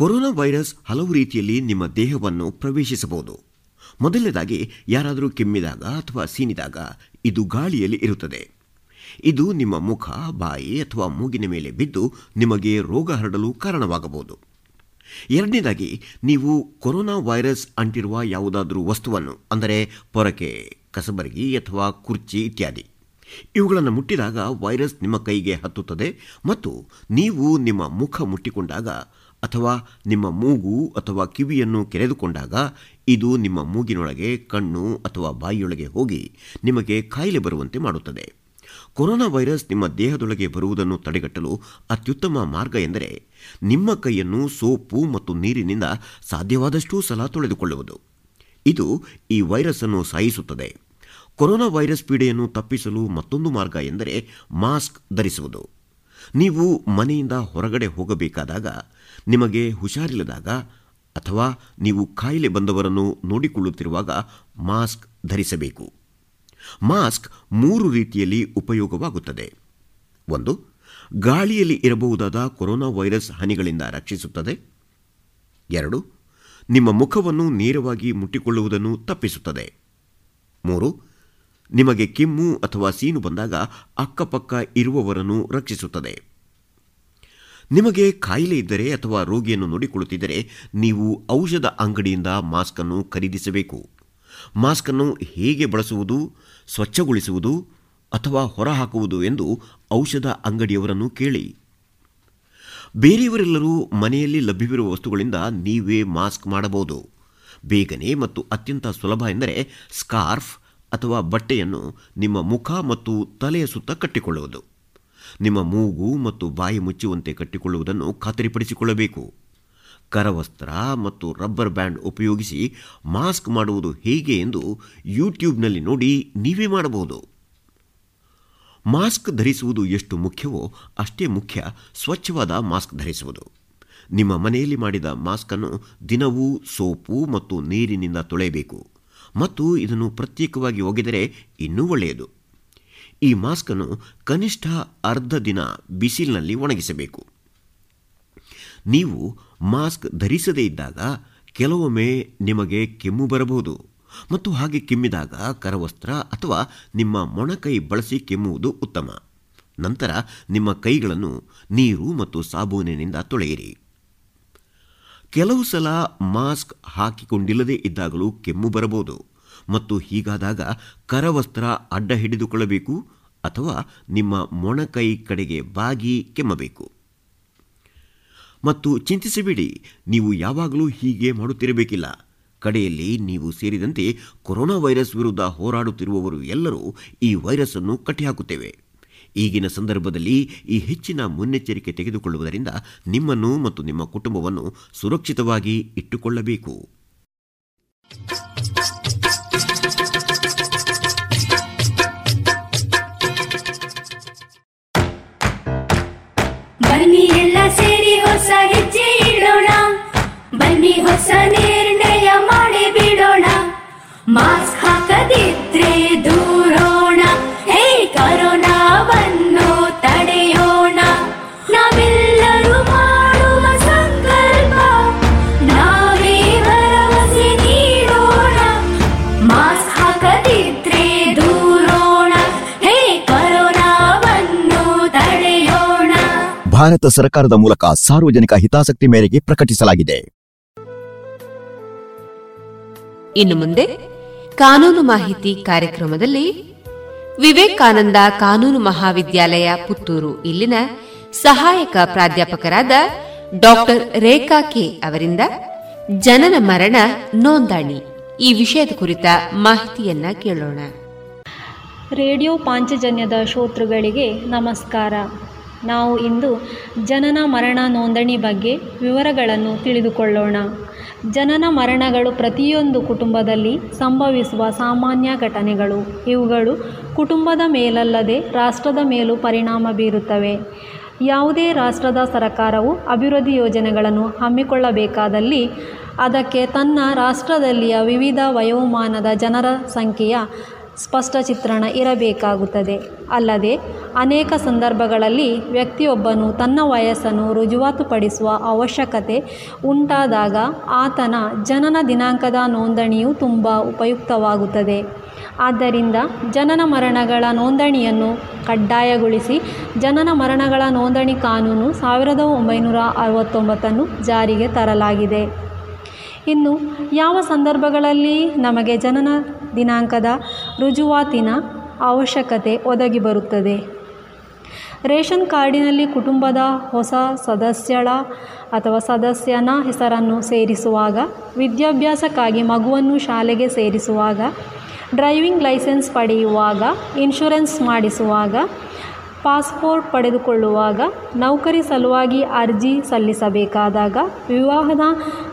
ಕೊರೋನಾ ವೈರಸ್ ಹಲವು ರೀತಿಯಲ್ಲಿ ನಿಮ್ಮ ದೇಹವನ್ನು ಪ್ರವೇಶಿಸಬಹುದು. ಮೊದಲನೇದಾಗಿ, ಯಾರಾದರೂ ಕೆಮ್ಮಿದಾಗ ಅಥವಾ ಸೀನಿದಾಗ ಇದು ಗಾಳಿಯಲ್ಲಿ ಇರುತ್ತದೆ. ಇದು ನಿಮ್ಮ ಮುಖ, ಬಾಯಿ ಅಥವಾ ಮೂಗಿನ ಮೇಲೆ ಬಿದ್ದು ನಿಮಗೆ ರೋಗ ಹರಡಲು ಕಾರಣವಾಗಬಹುದು. ಎರಡನೇದಾಗಿ, ನೀವು ಕೊರೋನಾ ವೈರಸ್ ಅಂಟಿರುವ ಯಾವುದಾದರೂ ವಸ್ತುವನ್ನು, ಅಂದರೆ ಪೊರಕೆ, ಕಸಬರಗಿ ಅಥವಾ ಕುರ್ಚಿ ಇತ್ಯಾದಿ. ಇವುಗಳನ್ನು ಮುಟ್ಟಿದಾಗ ವೈರಸ್ ನಿಮ್ಮ ಕೈಗೆ ಹತ್ತುತ್ತದೆ ಮತ್ತು ನೀವು ನಿಮ್ಮ ಮುಖ ಮುಟ್ಟಿಕೊಂಡಾಗ ಅಥವಾ ನಿಮ್ಮ ಮೂಗು ಅಥವಾ ಕಿವಿಯನ್ನು ಕೆರೆದುಕೊಂಡಾಗ ಇದು ನಿಮ್ಮ ಮೂಗಿನೊಳಗೆ, ಕಣ್ಣು ಅಥವಾ ಬಾಯಿಯೊಳಗೆ ಹೋಗಿ ನಿಮಗೆ ಕಾಯಿಲೆ ಬರುವಂತೆ ಮಾಡುತ್ತದೆ. ಕೊರೋನಾ ವೈರಸ್ ನಿಮ್ಮ ದೇಹದೊಳಗೆ ಬರುವುದನ್ನು ತಡೆಗಟ್ಟಲು ಅತ್ಯುತ್ತಮ ಮಾರ್ಗ ಎಂದರೆ ನಿಮ್ಮ ಕೈಯನ್ನು ಸೋಪು ಮತ್ತು ನೀರಿನಿಂದ ಸಾಧ್ಯವಾದಷ್ಟೂ ಸಲ ತೊಳೆದುಕೊಳ್ಳುವುದು. ಇದು ಈ ವೈರಸ್ ಅನ್ನು ಸಾಯಿಸುತ್ತದೆ. ಕೊರೋನಾ ವೈರಸ್ ಪೀಡೆಯನ್ನು ತಪ್ಪಿಸಲು ಮತ್ತೊಂದು ಮಾರ್ಗ ಎಂದರೆ ಮಾಸ್ಕ್ ಧರಿಸುವುದು. ನೀವು ಮನೆಯಿಂದ ಹೊರಗಡೆ ಹೋಗಬೇಕಾದಾಗ, ನಿಮಗೆ ಹುಷಾರಿಲ್ಲದಾಗ ಅಥವಾ ನೀವು ಕಾಯಿಲೆ ಬಂದವರನ್ನು ನೋಡಿಕೊಳ್ಳುತ್ತಿರುವಾಗ ಮಾಸ್ಕ್ ಧರಿಸಬೇಕು. ಮಾಸ್ಕ್ ಮೂರು ರೀತಿಯಲ್ಲಿ ಉಪಯೋಗವಾಗುತ್ತದೆ. ಒಂದು, ಗಾಳಿಯಲ್ಲಿ ಇರಬಹುದಾದ ಕೊರೋನಾ ವೈರಸ್ ಹನಿಗಳಿಂದ ರಕ್ಷಿಸುತ್ತದೆ. ಎರಡು, ನಿಮ್ಮ ಮುಖವನ್ನು ನೇರವಾಗಿ ಮುಟ್ಟಿಕೊಳ್ಳುವುದನ್ನು ತಪ್ಪಿಸುತ್ತದೆ. ಮೂರು ನಿಮಗೆ ಕೆಮ್ಮು ಅಥವಾ ಸೀನು ಬಂದಾಗ ಅಕ್ಕಪಕ್ಕ ಇರುವವರನ್ನು ರಕ್ಷಿಸುತ್ತದೆ. ನಿಮಗೆ ಕಾಯಿಲೆ ಇದ್ದರೆ ಅಥವಾ ರೋಗಿಯನ್ನು ನೋಡಿಕೊಳ್ಳುತ್ತಿದ್ದರೆ ನೀವು ಔಷಧ ಅಂಗಡಿಯಿಂದ ಮಾಸ್ಕ್ ಅನ್ನು ಖರೀದಿಸಬೇಕು. ಮಾಸ್ಕ್ ಅನ್ನು ಹೇಗೆ ಬಳಸುವುದು, ಸ್ವಚ್ಛಗೊಳಿಸುವುದು ಅಥವಾ ಹೊರಹಾಕುವುದು ಎಂದು ಔಷಧ ಅಂಗಡಿಯವರನ್ನು ಕೇಳಿ. ಬೇರೆಯವರೆಲ್ಲರೂ ಮನೆಯಲ್ಲಿ ಲಭ್ಯವಿರುವ ವಸ್ತುಗಳಿಂದ ನೀವೇ ಮಾಸ್ಕ್ ಮಾಡಬಹುದು. ಬೇಗನೆ ಮತ್ತು ಅತ್ಯಂತ ಸುಲಭ ಎಂದರೆ ಸ್ಕಾರ್ಫ್ ಅಥವಾ ಬಟ್ಟೆಯನ್ನು ನಿಮ್ಮ ಮುಖ ಮತ್ತು ತಲೆಯ ಸುತ್ತ ಕಟ್ಟಿಕೊಳ್ಳುವುದು. ನಿಮ್ಮ ಮೂಗು ಮತ್ತು ಬಾಯಿ ಮುಚ್ಚುವಂತೆ ಕಟ್ಟಿಕೊಳ್ಳುವುದನ್ನು ಖಾತರಿಪಡಿಸಿಕೊಳ್ಳಬೇಕು. ಕರವಸ್ತ್ರ ಮತ್ತು ರಬ್ಬರ್ ಬ್ಯಾಂಡ್ ಉಪಯೋಗಿಸಿ ಮಾಸ್ಕ್ ಮಾಡುವುದು ಹೇಗೆ ಎಂದು ಯೂಟ್ಯೂಬ್ನಲ್ಲಿ ನೋಡಿ ನೀವೇ ಮಾಡಬಹುದು. ಮಾಸ್ಕ್ ಧರಿಸುವುದು ಎಷ್ಟು ಮುಖ್ಯವೋ ಅಷ್ಟೇ ಮುಖ್ಯ ಸ್ವಚ್ಛವಾದ ಮಾಸ್ಕ್ ಧರಿಸುವುದು. ನಿಮ್ಮ ಮನೆಯಲ್ಲಿ ಮಾಡಿದ ಮಾಸ್ಕನ್ನು ದಿನವೂ ಸೋಪು ಮತ್ತು ನೀರಿನಿಂದ ತೊಳೆಯಬೇಕು. ಮತ್ತು ಇದನ್ನು ಪ್ರತ್ಯೇಕವಾಗಿ ಒಗೆದರೆ ಇನ್ನೂ ಒಳ್ಳೆಯದು. ಈ ಮಾಸ್ಕನ್ನು ಕನಿಷ್ಠ ಅರ್ಧ ದಿನ ಬಿಸಿಲಿನಲ್ಲಿ ಒಣಗಿಸಬೇಕು. ನೀವು ಮಾಸ್ಕ್ ಧರಿಸದೇ ಇದ್ದಾಗ ಕೆಲವೊಮ್ಮೆ ನಿಮಗೆ ಕೆಮ್ಮು ಬರಬಹುದು ಮತ್ತು ಹಾಗೆ ಕೆಮ್ಮಿದಾಗ ಕರವಸ್ತ್ರ ಅಥವಾ ನಿಮ್ಮ ಮೊಣಕೈ ಬಳಸಿ ಕೆಮ್ಮುವುದು ಉತ್ತಮ. ನಂತರ ನಿಮ್ಮ ಕೈಗಳನ್ನು ನೀರು ಮತ್ತು ಸಾಬೂನಿನಿಂದ ತೊಳೆಯಿರಿ. ಕೆಲವು ಸಲ ಮಾಸ್ಕ್ ಹಾಕಿಕೊಂಡಿಲ್ಲದೇ ಇದ್ದಾಗಲೂ ಕೆಮ್ಮು ಬರಬಹುದು. ಮತ್ತು ಹೀಗಾದಾಗ ಕರವಸ್ತ್ರ ಅಡ್ಡ ಹಿಡಿದುಕೊಳ್ಳಬೇಕು ಅಥವಾ ನಿಮ್ಮ ಮೊಣಕೈ ಕಡೆಗೆ ಬಾಗಿ ಕೆಮ್ಮಬೇಕು. ಮತ್ತು ಚಿಂತಿಸಬೇಡಿ, ನೀವು ಯಾವಾಗಲೂ ಹೀಗೆ ಮಾಡುತ್ತಿರಬೇಕಿಲ್ಲ. ಕಡೆಯಲ್ಲಿ ನೀವು ಸೇರಿದಂತೆ ಕೊರೋನಾ ವೈರಸ್ ವಿರುದ್ಧ ಹೋರಾಡುತ್ತಿರುವವರು ಎಲ್ಲರೂ ಈ ವೈರಸ್ ಅನ್ನು ಕಟ್ಟಿಹಾಕುತ್ತೇವೆ. ಈಗಿನ ಸಂದರ್ಭದಲ್ಲಿ ಈ ಹೆಚ್ಚಿನ ಮುನ್ನೆಚ್ಚರಿಕೆ ತೆಗೆದುಕೊಳ್ಳುವುದರಿಂದ ನಿಮ್ಮನ್ನು ಮತ್ತು ನಿಮ್ಮ ಕುಟುಂಬವನ್ನು ಸುರಕ್ಷಿತವಾಗಿ ಇಟ್ಟುಕೊಳ್ಳಬೇಕು. ಬನ್ನಿ ಎಲ್ಲ ಸೇರಿ ಹೊಸ ಹೆಜ್ಜೆ ಇಡೋಣ. ಬನ್ನಿ ಹೊಸ ನಿರ್ಣಯ ಮಾಡಿ ಬಿಡೋಣ. ಮಾಸ್ಕ್ ಹಾಕದಿದ್ರೆ ದೂರೋಣ. ಹೇ ಕರೋನಾವನ್ನು ತಡೆಯೋಣ. ನಾವೆಲ್ಲರೂ ಮಾಡುವ ಸಂಕಲ್ಪ ನಾವೇ ಭರವಸೆ ನೀಡೋಣ. ಮಾಸ್ಕ್ ಹಾಕದಿದ್ರೆ ದೂರೋಣ. ಹೇ ಕರೋನಾವನ್ನು ತಡೆಯೋಣ. ಭಾರತ ಸರ್ಕಾರದ ಮೂಲಕ ಸಾರ್ವಜನಿಕ ಹಿತಾಸಕ್ತಿ ಮೇರೆಗೆ ಪ್ರಕಟಿಸಲಾಗಿದೆ. ಇನ್ನು ಮುಂದೆ ಕಾನೂನು ಮಾಹಿತಿ ಕಾರ್ಯಕ್ರಮದಲ್ಲಿ ವಿವೇಕಾನಂದ ಕಾನೂನು ಮಹಾವಿದ್ಯಾಲಯ ಪುತ್ತೂರು. ಇಲ್ಲಿನ ಸಹಾಯಕ ಪ್ರಾಧ್ಯಾಪಕರಾದ ಡಾಕ್ಟರ್ ರೇಖಾ ಕೆ ಅವರಿಂದ ಜನನ ಮರಣ ನೋಂದಣಿ. ಈ ವಿಷಯದ ಕುರಿತ ಮಾಹಿತಿಯನ್ನ ಕೇಳೋಣ. ರೇಡಿಯೋ ಪಾಂಚಜನ್ಯದ ಶ್ರೋತೃಗಳಿಗೆ ನಮಸ್ಕಾರ. ನಾವು ಇಂದು ಜನನ ಮರಣ ನೋಂದಣಿ ಬಗ್ಗೆ ವಿವರಗಳನ್ನು ತಿಳಿದುಕೊಳ್ಳೋಣ. ಜನನ ಮರಣಗಳು ಪ್ರತಿಯೊಂದು ಕುಟುಂಬದಲ್ಲಿ ಸಂಭವಿಸುವ ಸಾಮಾನ್ಯ ಘಟನೆಗಳು. ಇವುಗಳು ಕುಟುಂಬದ ಮೇಲಲ್ಲದೆ ರಾಷ್ಟ್ರದ ಮೇಲೂ ಪರಿಣಾಮ ಬೀರುತ್ತವೆ. ಯಾವುದೇ ರಾಷ್ಟ್ರದ ಸರಕಾರವು ಅಭಿವೃದ್ಧಿ ಯೋಜನೆಗಳನ್ನು ಹಮ್ಮಿಕೊಳ್ಳಬೇಕಾದಲ್ಲಿ ಅದಕ್ಕೆ ತನ್ನ ರಾಷ್ಟ್ರದಲ್ಲಿಯ ವಿವಿಧ ವಯೋಮಾನದ ಜನರ ಸಂಖ್ಯೆಯ ಸ್ಪಷ್ಟ ಚಿತ್ರಣ ಇರಬೇಕಾಗುತ್ತದೆ. ಅಲ್ಲದೆ, ಅನೇಕ ಸಂದರ್ಭಗಳಲ್ಲಿ ವ್ಯಕ್ತಿಯೊಬ್ಬನು ತನ್ನ ವಯಸ್ಸನ್ನು ರುಜುವಾತುಪಡಿಸುವ ಅವಶ್ಯಕತೆ ಉಂಟಾದಾಗ ಆತನ ಜನನ ದಿನಾಂಕದ ನೋಂದಣಿಯು ತುಂಬ ಉಪಯುಕ್ತವಾಗುತ್ತದೆ. ಆದ್ದರಿಂದ ಜನನ ಮರಣಗಳ ನೋಂದಣಿಯನ್ನು ಕಡ್ಡಾಯಗೊಳಿಸಿ ಜನನ ಮರಣಗಳ ನೋಂದಣಿ ಕಾನೂನು ಸಾವಿರದ ಒಂಬೈನೂರ ಅರವತ್ತೊಂಬತ್ತನ್ನು ಜಾರಿಗೆ ತರಲಾಗಿದೆ. ಇನ್ನು, ಯಾವ ಸಂದರ್ಭಗಳಲ್ಲಿ ನಮಗೆ ಜನನ ದಿನಾಂಕದ ರುಜುವಾತಿನ ಅವಶ್ಯಕತೆ ಒದಗಿ ಬರುತ್ತದೆ. ರೇಷನ್ ಕಾರ್ಡಿನಲ್ಲಿ ಕುಟುಂಬದ ಹೊಸ ಸದಸ್ಯಳ ಅಥವಾ ಸದಸ್ಯನ ಹೆಸರನ್ನು ಸೇರಿಸುವಾಗ, ವಿದ್ಯಾಭ್ಯಾಸಕ್ಕಾಗಿ ಮಗುವನ್ನು ಶಾಲೆಗೆ ಸೇರಿಸುವಾಗ, ಡ್ರೈವಿಂಗ್ ಲೈಸೆನ್ಸ್ ಪಡೆಯುವಾಗ, ಇನ್ಶೂರೆನ್ಸ್ ಮಾಡಿಸುವಾಗ ಪಾಸ್ಪೋರ್ಟ್ ಪಡೆದುಕೊಳ್ಳುವಾಗ ನೌಕರಿ ಸಲುವಾಗಿ ಅರ್ಜಿ ಸಲ್ಲಿಸಬೇಕಾದಾಗ ವಿವಾಹದ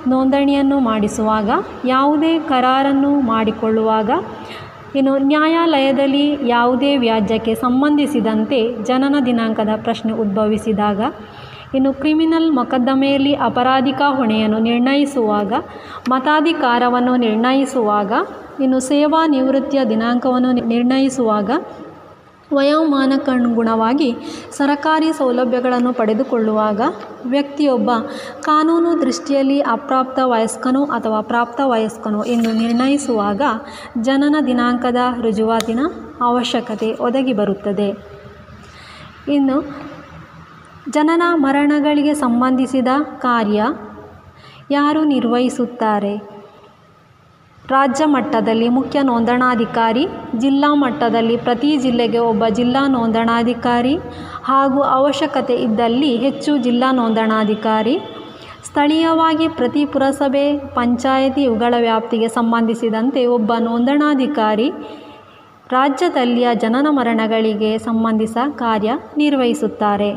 ನೋಂದಣಿಯನ್ನು ಮಾಡಿಸುವಾಗ ಯಾವುದೇ ಕರಾರನ್ನು ಮಾಡಿಕೊಳ್ಳುವಾಗ, ಇನ್ನು ನ್ಯಾಯಾಲಯದಲ್ಲಿ ಯಾವುದೇ ವ್ಯಾಜ್ಯಕ್ಕೆ ಸಂಬಂಧಿಸಿದಂತೆ ಜನನ ದಿನಾಂಕದ ಪ್ರಶ್ನೆ ಉದ್ಭವಿಸಿದಾಗ, ಇನ್ನು ಕ್ರಿಮಿನಲ್ ಮೊಕದ್ದಮೆಯಲ್ಲಿ ಅಪರಾಧಿಕ ಹೊಣೆಯನ್ನು ನಿರ್ಣಯಿಸುವಾಗ, ಮತಾಧಿಕಾರವನ್ನು ನಿರ್ಣಯಿಸುವಾಗ, ಇನ್ನು ಸೇವಾ ನಿವೃತ್ತಿಯ ದಿನಾಂಕವನ್ನು ನಿರ್ಣಯಿಸುವಾಗ ವಯೋಮಾನಕ್ಕನುಗುಣವಾಗಿ ಸರಕಾರಿ ಸೌಲಭ್ಯಗಳನ್ನು ಪಡೆದುಕೊಳ್ಳುವಾಗ ವ್ಯಕ್ತಿಯೊಬ್ಬ ಕಾನೂನು ದೃಷ್ಟಿಯಲ್ಲಿ ಅಪ್ರಾಪ್ತ ವಯಸ್ಕನೋ ಅಥವಾ ಪ್ರಾಪ್ತ ವಯಸ್ಕನೋ ಎಂದು ನಿರ್ಣಯಿಸುವಾಗ ಜನನ ದಿನಾಂಕದ ರುಜುವಾತಿನ ಅವಶ್ಯಕತೆ ಒದಗಿ ಬರುತ್ತದೆ. ಇನ್ನು ಜನನ ಮರಣಗಳಿಗೆ ಸಂಬಂಧಿಸಿದ ಕಾರ್ಯ ಯಾರು ನಿರ್ವಹಿಸುತ್ತಾರೆ? ರಾಜ್ಯ ಮಟ್ಟದಲ್ಲಿ ಮುಖ್ಯ ನೋಂದಣಾಧಿಕಾರಿ, ಜಿಲ್ಲಾ ಮಟ್ಟದಲ್ಲಿ ಪ್ರತಿ ಜಿಲ್ಲೆಗೆ ಒಬ್ಬ ಜಿಲ್ಲಾ ನೋಂದಣಾಧಿಕಾರಿ ಹಾಗೂ ಅವಶ್ಯಕತೆ ಇದ್ದಲ್ಲಿ ಹೆಚ್ಚು ಜಿಲ್ಲಾ ನೋಂದಣಾಧಿಕಾರಿ. ಸ್ಥಳೀಯವಾಗಿ ಪ್ರತಿ ಪುರಸಭೆ, ಪಂಚಾಯಿತಿ ಇವುಗಳ ವ್ಯಾಪ್ತಿಗೆ ಸಂಬಂಧಿಸಿದಂತೆ ಒಬ್ಬ ನೋಂದಣಾಧಿಕಾರಿ ರಾಜ್ಯದಲ್ಲಿಯ ಜನನ ಮರಣಗಳಿಗೆ ಸಂಬಂಧಿಸ ಕಾರ್ಯ ನಿರ್ವಹಿಸುತ್ತಾರೆ.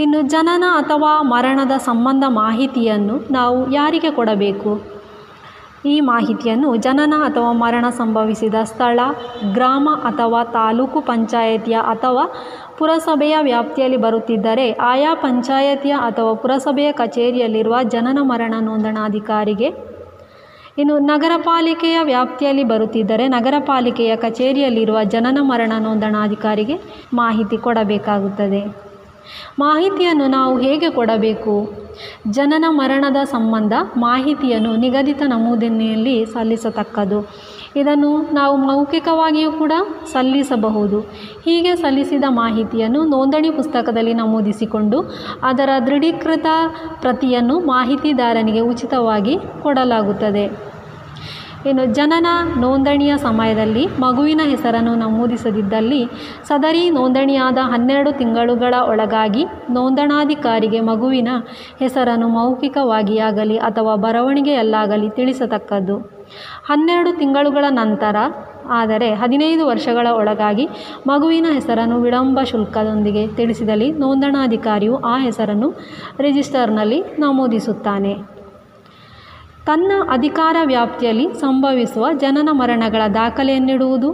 ಇನ್ನು ಜನನ ಅಥವಾ ಮರಣದ ಸಂಬಂಧ ಮಾಹಿತಿಯನ್ನು ನಾವು ಯಾರಿಗೆ ಕೊಡಬೇಕು? ಈ ಮಾಹಿತಿಯನ್ನು ಜನನ ಅಥವಾ ಮರಣ ಸಂಭವಿಸಿದ ಸ್ಥಳ, ಗ್ರಾಮ ಅಥವಾ ತಾಲೂಕು ಪಂಚಾಯತಿಯ ಅಥವಾ ಪುರಸಭೆಯ ವ್ಯಾಪ್ತಿಯಲ್ಲಿ ಬರುತ್ತಿದ್ದರೆ ಆಯಾ ಪಂಚಾಯತಿಯ ಅಥವಾ ಪುರಸಭೆಯ ಕಚೇರಿಯಲ್ಲಿರುವ ಜನನ ಮರಣ ನೋಂದಣಾಧಿಕಾರಿಗೆ. ಇನ್ನು ನಗರ ಪಾಲಿಕೆಯ ವ್ಯಾಪ್ತಿಯಲ್ಲಿ ಬರುತ್ತಿದ್ದರೆ ನಗರ ಪಾಲಿಕೆಯ ಕಚೇರಿಯಲ್ಲಿರುವ ಜನನ ಮರಣ ನೋಂದಣಾಧಿಕಾರಿಗೆ ಮಾಹಿತಿ ಕೊಡಬೇಕಾಗುತ್ತದೆ. ಮಾಹಿತಿಯನ್ನು ನಾವು ಹೇಗೆ ಕೊಡಬೇಕು? ಜನನ ಮರಣದ ಸಂಬಂಧ ಮಾಹಿತಿಯನ್ನು ನಿಗದಿತ ನಮೂದಿನಲ್ಲಿ ಸಲ್ಲಿಸತಕ್ಕದು ಇದನ್ನು ನಾವು ಮೌಖಿಕವಾಗಿಯೂ ಕೂಡ ಸಲ್ಲಿಸಬಹುದು. ಹೀಗೆ ಸಲ್ಲಿಸಿದ ಮಾಹಿತಿಯನ್ನು ನೋಂದಣಿ ಪುಸ್ತಕದಲ್ಲಿ ನಮೂದಿಸಿಕೊಂಡು ಅದರ ದೃಢೀಕೃತ ಪ್ರತಿಯನ್ನು ಮಾಹಿತಿದಾರನಿಗೆ ಉಚಿತವಾಗಿ ಕೊಡಲಾಗುತ್ತದೆ. ಇನ್ನು ಜನನ ನೋಂದಣಿಯ ಸಮಯದಲ್ಲಿ ಮಗುವಿನ ಹೆಸರನ್ನು ನಮೂದಿಸದಿದ್ದಲ್ಲಿ ಸದರಿ ನೋಂದಣಿಯಾದ ಹನ್ನೆರಡು ತಿಂಗಳುಗಳ ಒಳಗಾಗಿ ನೋಂದಣಾಧಿಕಾರಿಗೆ ಮಗುವಿನ ಹೆಸರನ್ನು ಮೌಖಿಕವಾಗಿಯಾಗಲಿ ಅಥವಾ ಬರವಣಿಗೆಯಲ್ಲಾಗಲಿ ತಿಳಿಸತಕ್ಕದ್ದು. ಹನ್ನೆರಡು ತಿಂಗಳುಗಳ ನಂತರ, ಆದರೆ ಹದಿನೈದು ವರ್ಷಗಳ ಒಳಗಾಗಿ ಮಗುವಿನ ಹೆಸರನ್ನು ವಿಳಂಬ ಶುಲ್ಕದೊಂದಿಗೆ ತಿಳಿಸಿದಲ್ಲಿ ನೋಂದಣಾಧಿಕಾರಿಯು ಆ ಹೆಸರನ್ನು ರಿಜಿಸ್ಟರ್ನಲ್ಲಿ ನಮೂದಿಸುತ್ತಾನೆ. ತನ್ನ ಅಧಿಕಾರ ವ್ಯಾಪ್ತಿಯಲ್ಲಿ ಸಂಭವಿಸುವ ಜನನ ಮರಣಗಳ ದಾಖಲೆಯನ್ನಿಡುವುದು.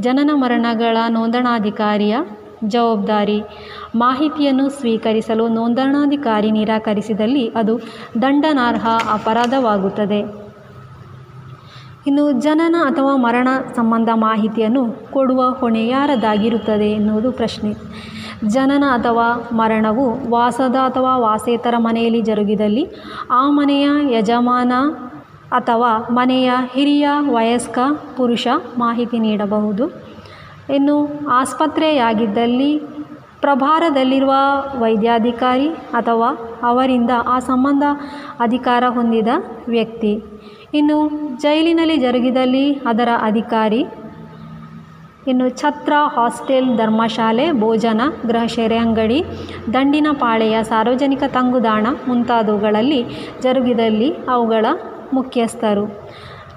ಜನನ ಮರಣಗಳ ನೋಂದಣಾಧಿಕಾರಿಯ ಜವಾಬ್ದಾರಿ. ಮಾಹಿತಿಯನ್ನು ಸ್ವೀಕರಿಸಲು ನೋಂದಣಾಧಿಕಾರಿ ನಿರಾಕರಿಸಿದಲ್ಲಿ ಅದು ದಂಡನಾರ್ಹ ಅಪರಾಧವಾಗುತ್ತದೆ. ಇನ್ನು ಜನನ ಅಥವಾ ಮರಣ ಸಂಬಂಧ ಮಾಹಿತಿಯನ್ನು ಕೊಡುವ ಹೊಣೆ ಯಾರದಾಗಿರುತ್ತದೆ ಎನ್ನುವುದು ಪ್ರಶ್ನೆ. ಜನನ ಅಥವಾ ಮರಣವು ವಾಸದ ಅಥವಾ ವಾಸೇತರ ಮನೆಯಲ್ಲಿ ಜರುಗಿದಲ್ಲಿ ಆ ಮನೆಯ ಯಜಮಾನ ಅಥವಾ ಮನೆಯ ಹಿರಿಯ ವಯಸ್ಕ ಪುರುಷ ಮಾಹಿತಿ ನೀಡಬಹುದು. ಇನ್ನು ಆಸ್ಪತ್ರೆಯಾಗಿದ್ದಲ್ಲಿ ಪ್ರಭಾರದಲ್ಲಿರುವ ವೈದ್ಯಾಧಿಕಾರಿ ಅಥವಾ ಅವರಿಂದ ಆ ಸಂಬಂಧ ಅಧಿಕಾರ ಹೊಂದಿದ ವ್ಯಕ್ತಿ. ಇನ್ನು ಜೈಲಿನಲ್ಲಿ ಜರುಗಿದಲ್ಲಿ ಅದರ ಅಧಿಕಾರಿ ಇನ್ನು ಛತ್ರ ಹಾಸ್ಟೆಲ್ ಧರ್ಮಶಾಲೆ, ಭೋಜನ, ಗೃಹ ಸೇರೆ ಅಂಗಡಿ ದಂಡಿನ ಪಾಳೆಯ ಸಾರ್ವಜನಿಕ ತಂಗುದಾಣ ಮುಂತಾದವುಗಳಲ್ಲಿ ಜರುಗಿದಲ್ಲಿ ಅವುಗಳ ಮುಖ್ಯಸ್ಥರು.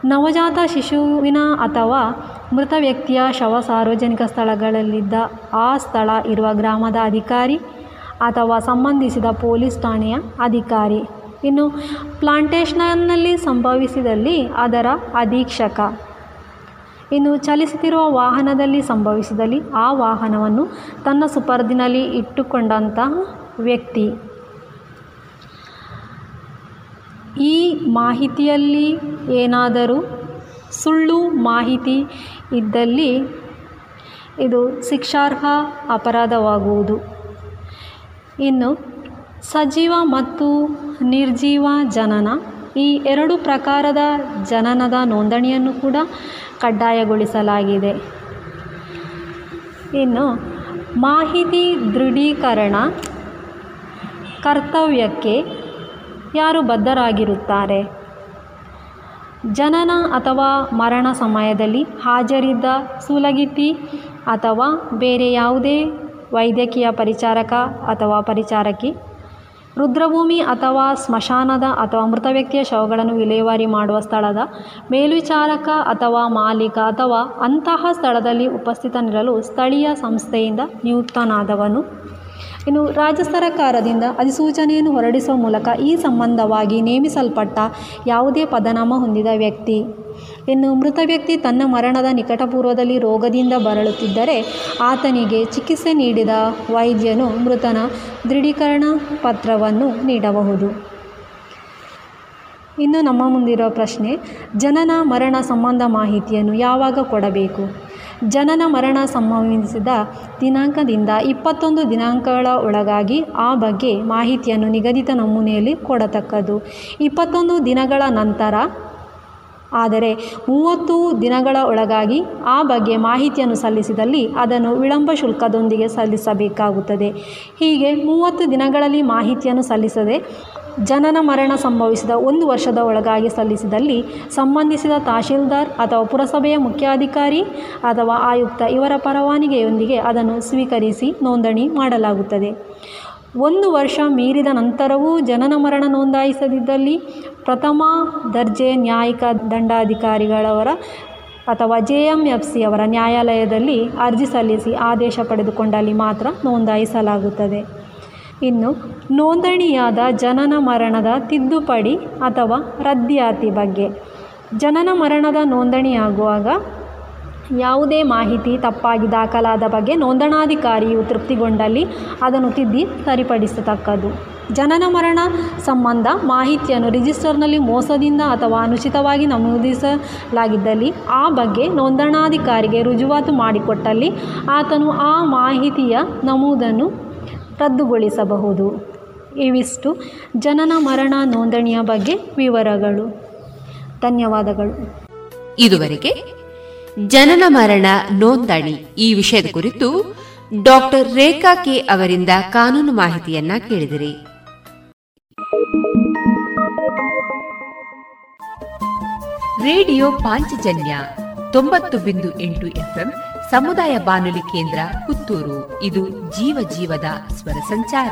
ನವಜಾತ ಶಿಶುವಿನ ಅಥವಾ ಮೃತ ವ್ಯಕ್ತಿಯ ಶವ ಸಾರ್ವಜನಿಕ ಸ್ಥಳಗಳಲ್ಲಿದ್ದ ಆ ಸ್ಥಳ ಇರುವ ಗ್ರಾಮದ ಅಧಿಕಾರಿ ಅಥವಾ ಸಂಬಂಧಿಸಿದ ಪೊಲೀಸ್ ಠಾಣೆಯ ಅಧಿಕಾರಿ. ಇನ್ನು ಪ್ಲಾಂಟೇಷನ್ನಲ್ಲಿ ಸಂಭವಿಸಿದಲ್ಲಿ ಅದರ ಅಧೀಕ್ಷಕ. ಇನ್ನು ಚಲಿಸುತ್ತಿರುವ ವಾಹನದಲ್ಲಿ ಸಂಭವಿಸಿದಲ್ಲಿ ಆ ವಾಹನವನ್ನು ತನ್ನ ಸುಪರ್ದಿನಲ್ಲಿ ಇಟ್ಟುಕೊಂಡಂತಹ ವ್ಯಕ್ತಿ. ಈ ಮಾಹಿತಿಯಲ್ಲಿ ಏನಾದರೂ ಸುಳ್ಳು ಮಾಹಿತಿ ಇದ್ದಲ್ಲಿ ಇದು ಶಿಕ್ಷಾರ್ಹ ಅಪರಾಧವಾಗುವುದು. ಇನ್ನು ಸಜೀವ ಮತ್ತು ನಿರ್ಜೀವ ಜನನ ಈ ಎರಡು ಪ್ರಕಾರದ ಜನನದ ನೋಂದಣಿಯನ್ನು ಕೂಡ ಕಡ್ಡಾಯಗೊಳಿಸಲಾಗಿದೆ. ಇನ್ನು ಮಾಹಿತಿ ದೃಢೀಕರಣ ಕರ್ತವ್ಯಕ್ಕೆ ಯಾರು ಬದ್ಧರಾಗಿರುತ್ತಾರೆ? ಜನನ ಅಥವಾ ಮರಣ ಸಮಯದಲ್ಲಿ ಹಾಜರಿದ್ದ ಸುಲಗಿತಿ ಅಥವಾ ಬೇರೆ ಯಾವುದೇ ವೈದ್ಯಕೀಯ ಪರಿಚಾರಕ ಅಥವಾ ಪರಿಚಾರಕಿ ರುದ್ರಭೂಮಿ ಅಥವಾ ಸ್ಮಶಾನದ ಅಥವಾ ಮೃತ ವ್ಯಕ್ತಿಯ ಶವಗಳನ್ನು ವಿಲೇವಾರಿ ಮಾಡುವ ಸ್ಥಳದ ಮೇಲ್ವಿಚಾರಕ ಅಥವಾ ಮಾಲೀಕ ಅಥವಾ ಅಂತಹ ಸ್ಥಳದಲ್ಲಿ ಉಪಸ್ಥಿತನಿರಲು ಸ್ಥಳೀಯ ಸಂಸ್ಥೆಯಿಂದ ನಿಯುಕ್ತನಾದವನು. ಇನ್ನು ರಾಜ್ಯ ಸರ್ಕಾರದಿಂದ ಅಧಿಸೂಚನೆಯನ್ನು ಹೊರಡಿಸುವ ಮೂಲಕ ಈ ಸಂಬಂಧವಾಗಿ ನೇಮಿಸಲ್ಪಟ್ಟ ಯಾವುದೇ ಪದನಾಮ ಹೊಂದಿದ ವ್ಯಕ್ತಿ ಇನ್ನು ಮೃತ ವ್ಯಕ್ತಿ ತನ್ನ ಮರಣದ ನಿಕಟಪೂರ್ವದಲ್ಲಿ ರೋಗದಿಂದ ಬಳಲುತ್ತಿದ್ದರೆ ಆತನಿಗೆ ಚಿಕಿತ್ಸೆ ನೀಡಿದ ವೈದ್ಯನು ಮೃತನ ದೃಢೀಕರಣ ಪತ್ರವನ್ನು ನೀಡಬಹುದು. ಇನ್ನು ನಮ್ಮ ಮುಂದಿರುವ ಪ್ರಶ್ನೆ, ಜನನ ಮರಣ ಸಂಬಂಧ ಮಾಹಿತಿಯನ್ನು ಯಾವಾಗ ಕೊಡಬೇಕು? ಜನನ ಮರಣ ಸಂಭವಿಸಿದ ದಿನಾಂಕದಿಂದ ಇಪ್ಪತ್ತೊಂದು ದಿನಾಂಕಗಳ ಒಳಗಾಗಿ ಆ ಬಗ್ಗೆ ಮಾಹಿತಿಯನ್ನು ನಿಗದಿತ ನಮೂನೆಯಲ್ಲಿ ಕೊಡತಕ್ಕದ್ದು. ಇಪ್ಪತ್ತೊಂದು ದಿನಗಳ ನಂತರ ಆದರೆ ಮೂವತ್ತು ದಿನಗಳ ಒಳಗಾಗಿ ಆ ಬಗ್ಗೆ ಮಾಹಿತಿಯನ್ನು ಸಲ್ಲಿಸಿದಲ್ಲಿ ಅದನ್ನು ವಿಳಂಬ ಶುಲ್ಕದೊಂದಿಗೆ ಸಲ್ಲಿಸಬೇಕಾಗುತ್ತದೆ. ಹೀಗೆ ಮೂವತ್ತು ದಿನಗಳಲ್ಲಿ ಮಾಹಿತಿಯನ್ನು ಸಲ್ಲಿಸದೆ ಜನನ ಮರಣ ಸಂಭವಿಸಿದ ಒಂದು ವರ್ಷದ ಒಳಗಾಗಿ ಸಲ್ಲಿಸಿದಲ್ಲಿ ಸಂಬಂಧಿಸಿದ ತಹಶೀಲ್ದಾರ್ ಅಥವಾ ಪುರಸಭೆಯ ಮುಖ್ಯಾಧಿಕಾರಿ ಅಥವಾ ಆಯುಕ್ತ ಇವರ ಪರವಾನಿಗೆಯೊಂದಿಗೆ ಅದನ್ನು ಸ್ವೀಕರಿಸಿ ನೋಂದಣಿ ಮಾಡಲಾಗುತ್ತದೆ. ಒಂದು ವರ್ಷ ಮೀರಿದ ನಂತರವೂ ಜನನ ಮರಣ ನೋಂದಾಯಿಸದಿದ್ದಲ್ಲಿ ಪ್ರಥಮ ದರ್ಜೆ ನ್ಯಾಯಿಕ ದಂಡಾಧಿಕಾರಿಗಳವರ ಅಥವಾ ಜೆ ಎಂ ಎಫ್ ಸಿ ಅವರ ನ್ಯಾಯಾಲಯದಲ್ಲಿ ಅರ್ಜಿ ಸಲ್ಲಿಸಿ ಆದೇಶ ಪಡೆದುಕೊಂಡಲ್ಲಿ ಮಾತ್ರ ನೋಂದಾಯಿಸಲಾಗುತ್ತದೆ. ಇನ್ನು ನೋಂದಣಿಯಾದ ಜನನ ಮರಣದ ತಿದ್ದುಪಡಿ ಅಥವಾ ರದ್ದಿಯಾತಿ ಬಗ್ಗೆ. ಜನನ ಮರಣದ ನೋಂದಣಿಯಾಗುವಾಗ ಯಾವುದೇ ಮಾಹಿತಿ ತಪ್ಪಾಗಿ ದಾಖಲಾದ ಬಗ್ಗೆ ನೋಂದಣಾಧಿಕಾರಿಯು ತೃಪ್ತಿಗೊಂಡಲ್ಲಿ ಅದನ್ನು ತಿದ್ದಿ ಸರಿಪಡಿಸತಕ್ಕದ್ದು. ಜನನ ಮರಣ ಸಂಬಂಧ ಮಾಹಿತಿಯನ್ನು ರಿಜಿಸ್ಟರ್ನಲ್ಲಿ ಮೋಸದಿಂದ ಅಥವಾ ಅನುಚಿತವಾಗಿ ನಮೂದಿಸಲಾಗಿದ್ದಲ್ಲಿ ಆ ಬಗ್ಗೆ ನೋಂದಣಾಧಿಕಾರಿಗೆ ರುಜುವಾತು ಮಾಡಿಕೊಟ್ಟಲ್ಲಿ ಆತನು ಆ ಮಾಹಿತಿಯ ನಮೂದನ್ನು ರದ್ದುಗೊಳಿಸಬಹುದು. ಇವಿಷ್ಟು ಜನನ ಮರಣ ನೋಂದಣಿಯ ಬಗ್ಗೆ ವಿವರಗಳು. ಧನ್ಯವಾದಗಳು. ಇದುವರೆಗೆ ಜನನ ಮರಣ ನೋಂದಣಿ ಈ ವಿಷಯದ ಕುರಿತು ಡಾಕ್ಟರ್ ರೇಖಾ ಕೆ ಅವರಿಂದ ಕಾನೂನು ಮಾಹಿತಿಯನ್ನ ಕೇಳಿದಿರಿ. ರೇಡಿಯೋ ಪಾಂಚಜನ್ಯ ತೊಂಬತ್ತು ಬಿಂದು ಎಂಟು ಎಫ್ಎಂ ಸಮುದಾಯ ಬಾನುಲಿ ಕೇಂದ್ರ ಪುತ್ತೂರು. ಇದು ಜೀವ ಜೀವದ ಸ್ವರ ಸಂಚಾರ.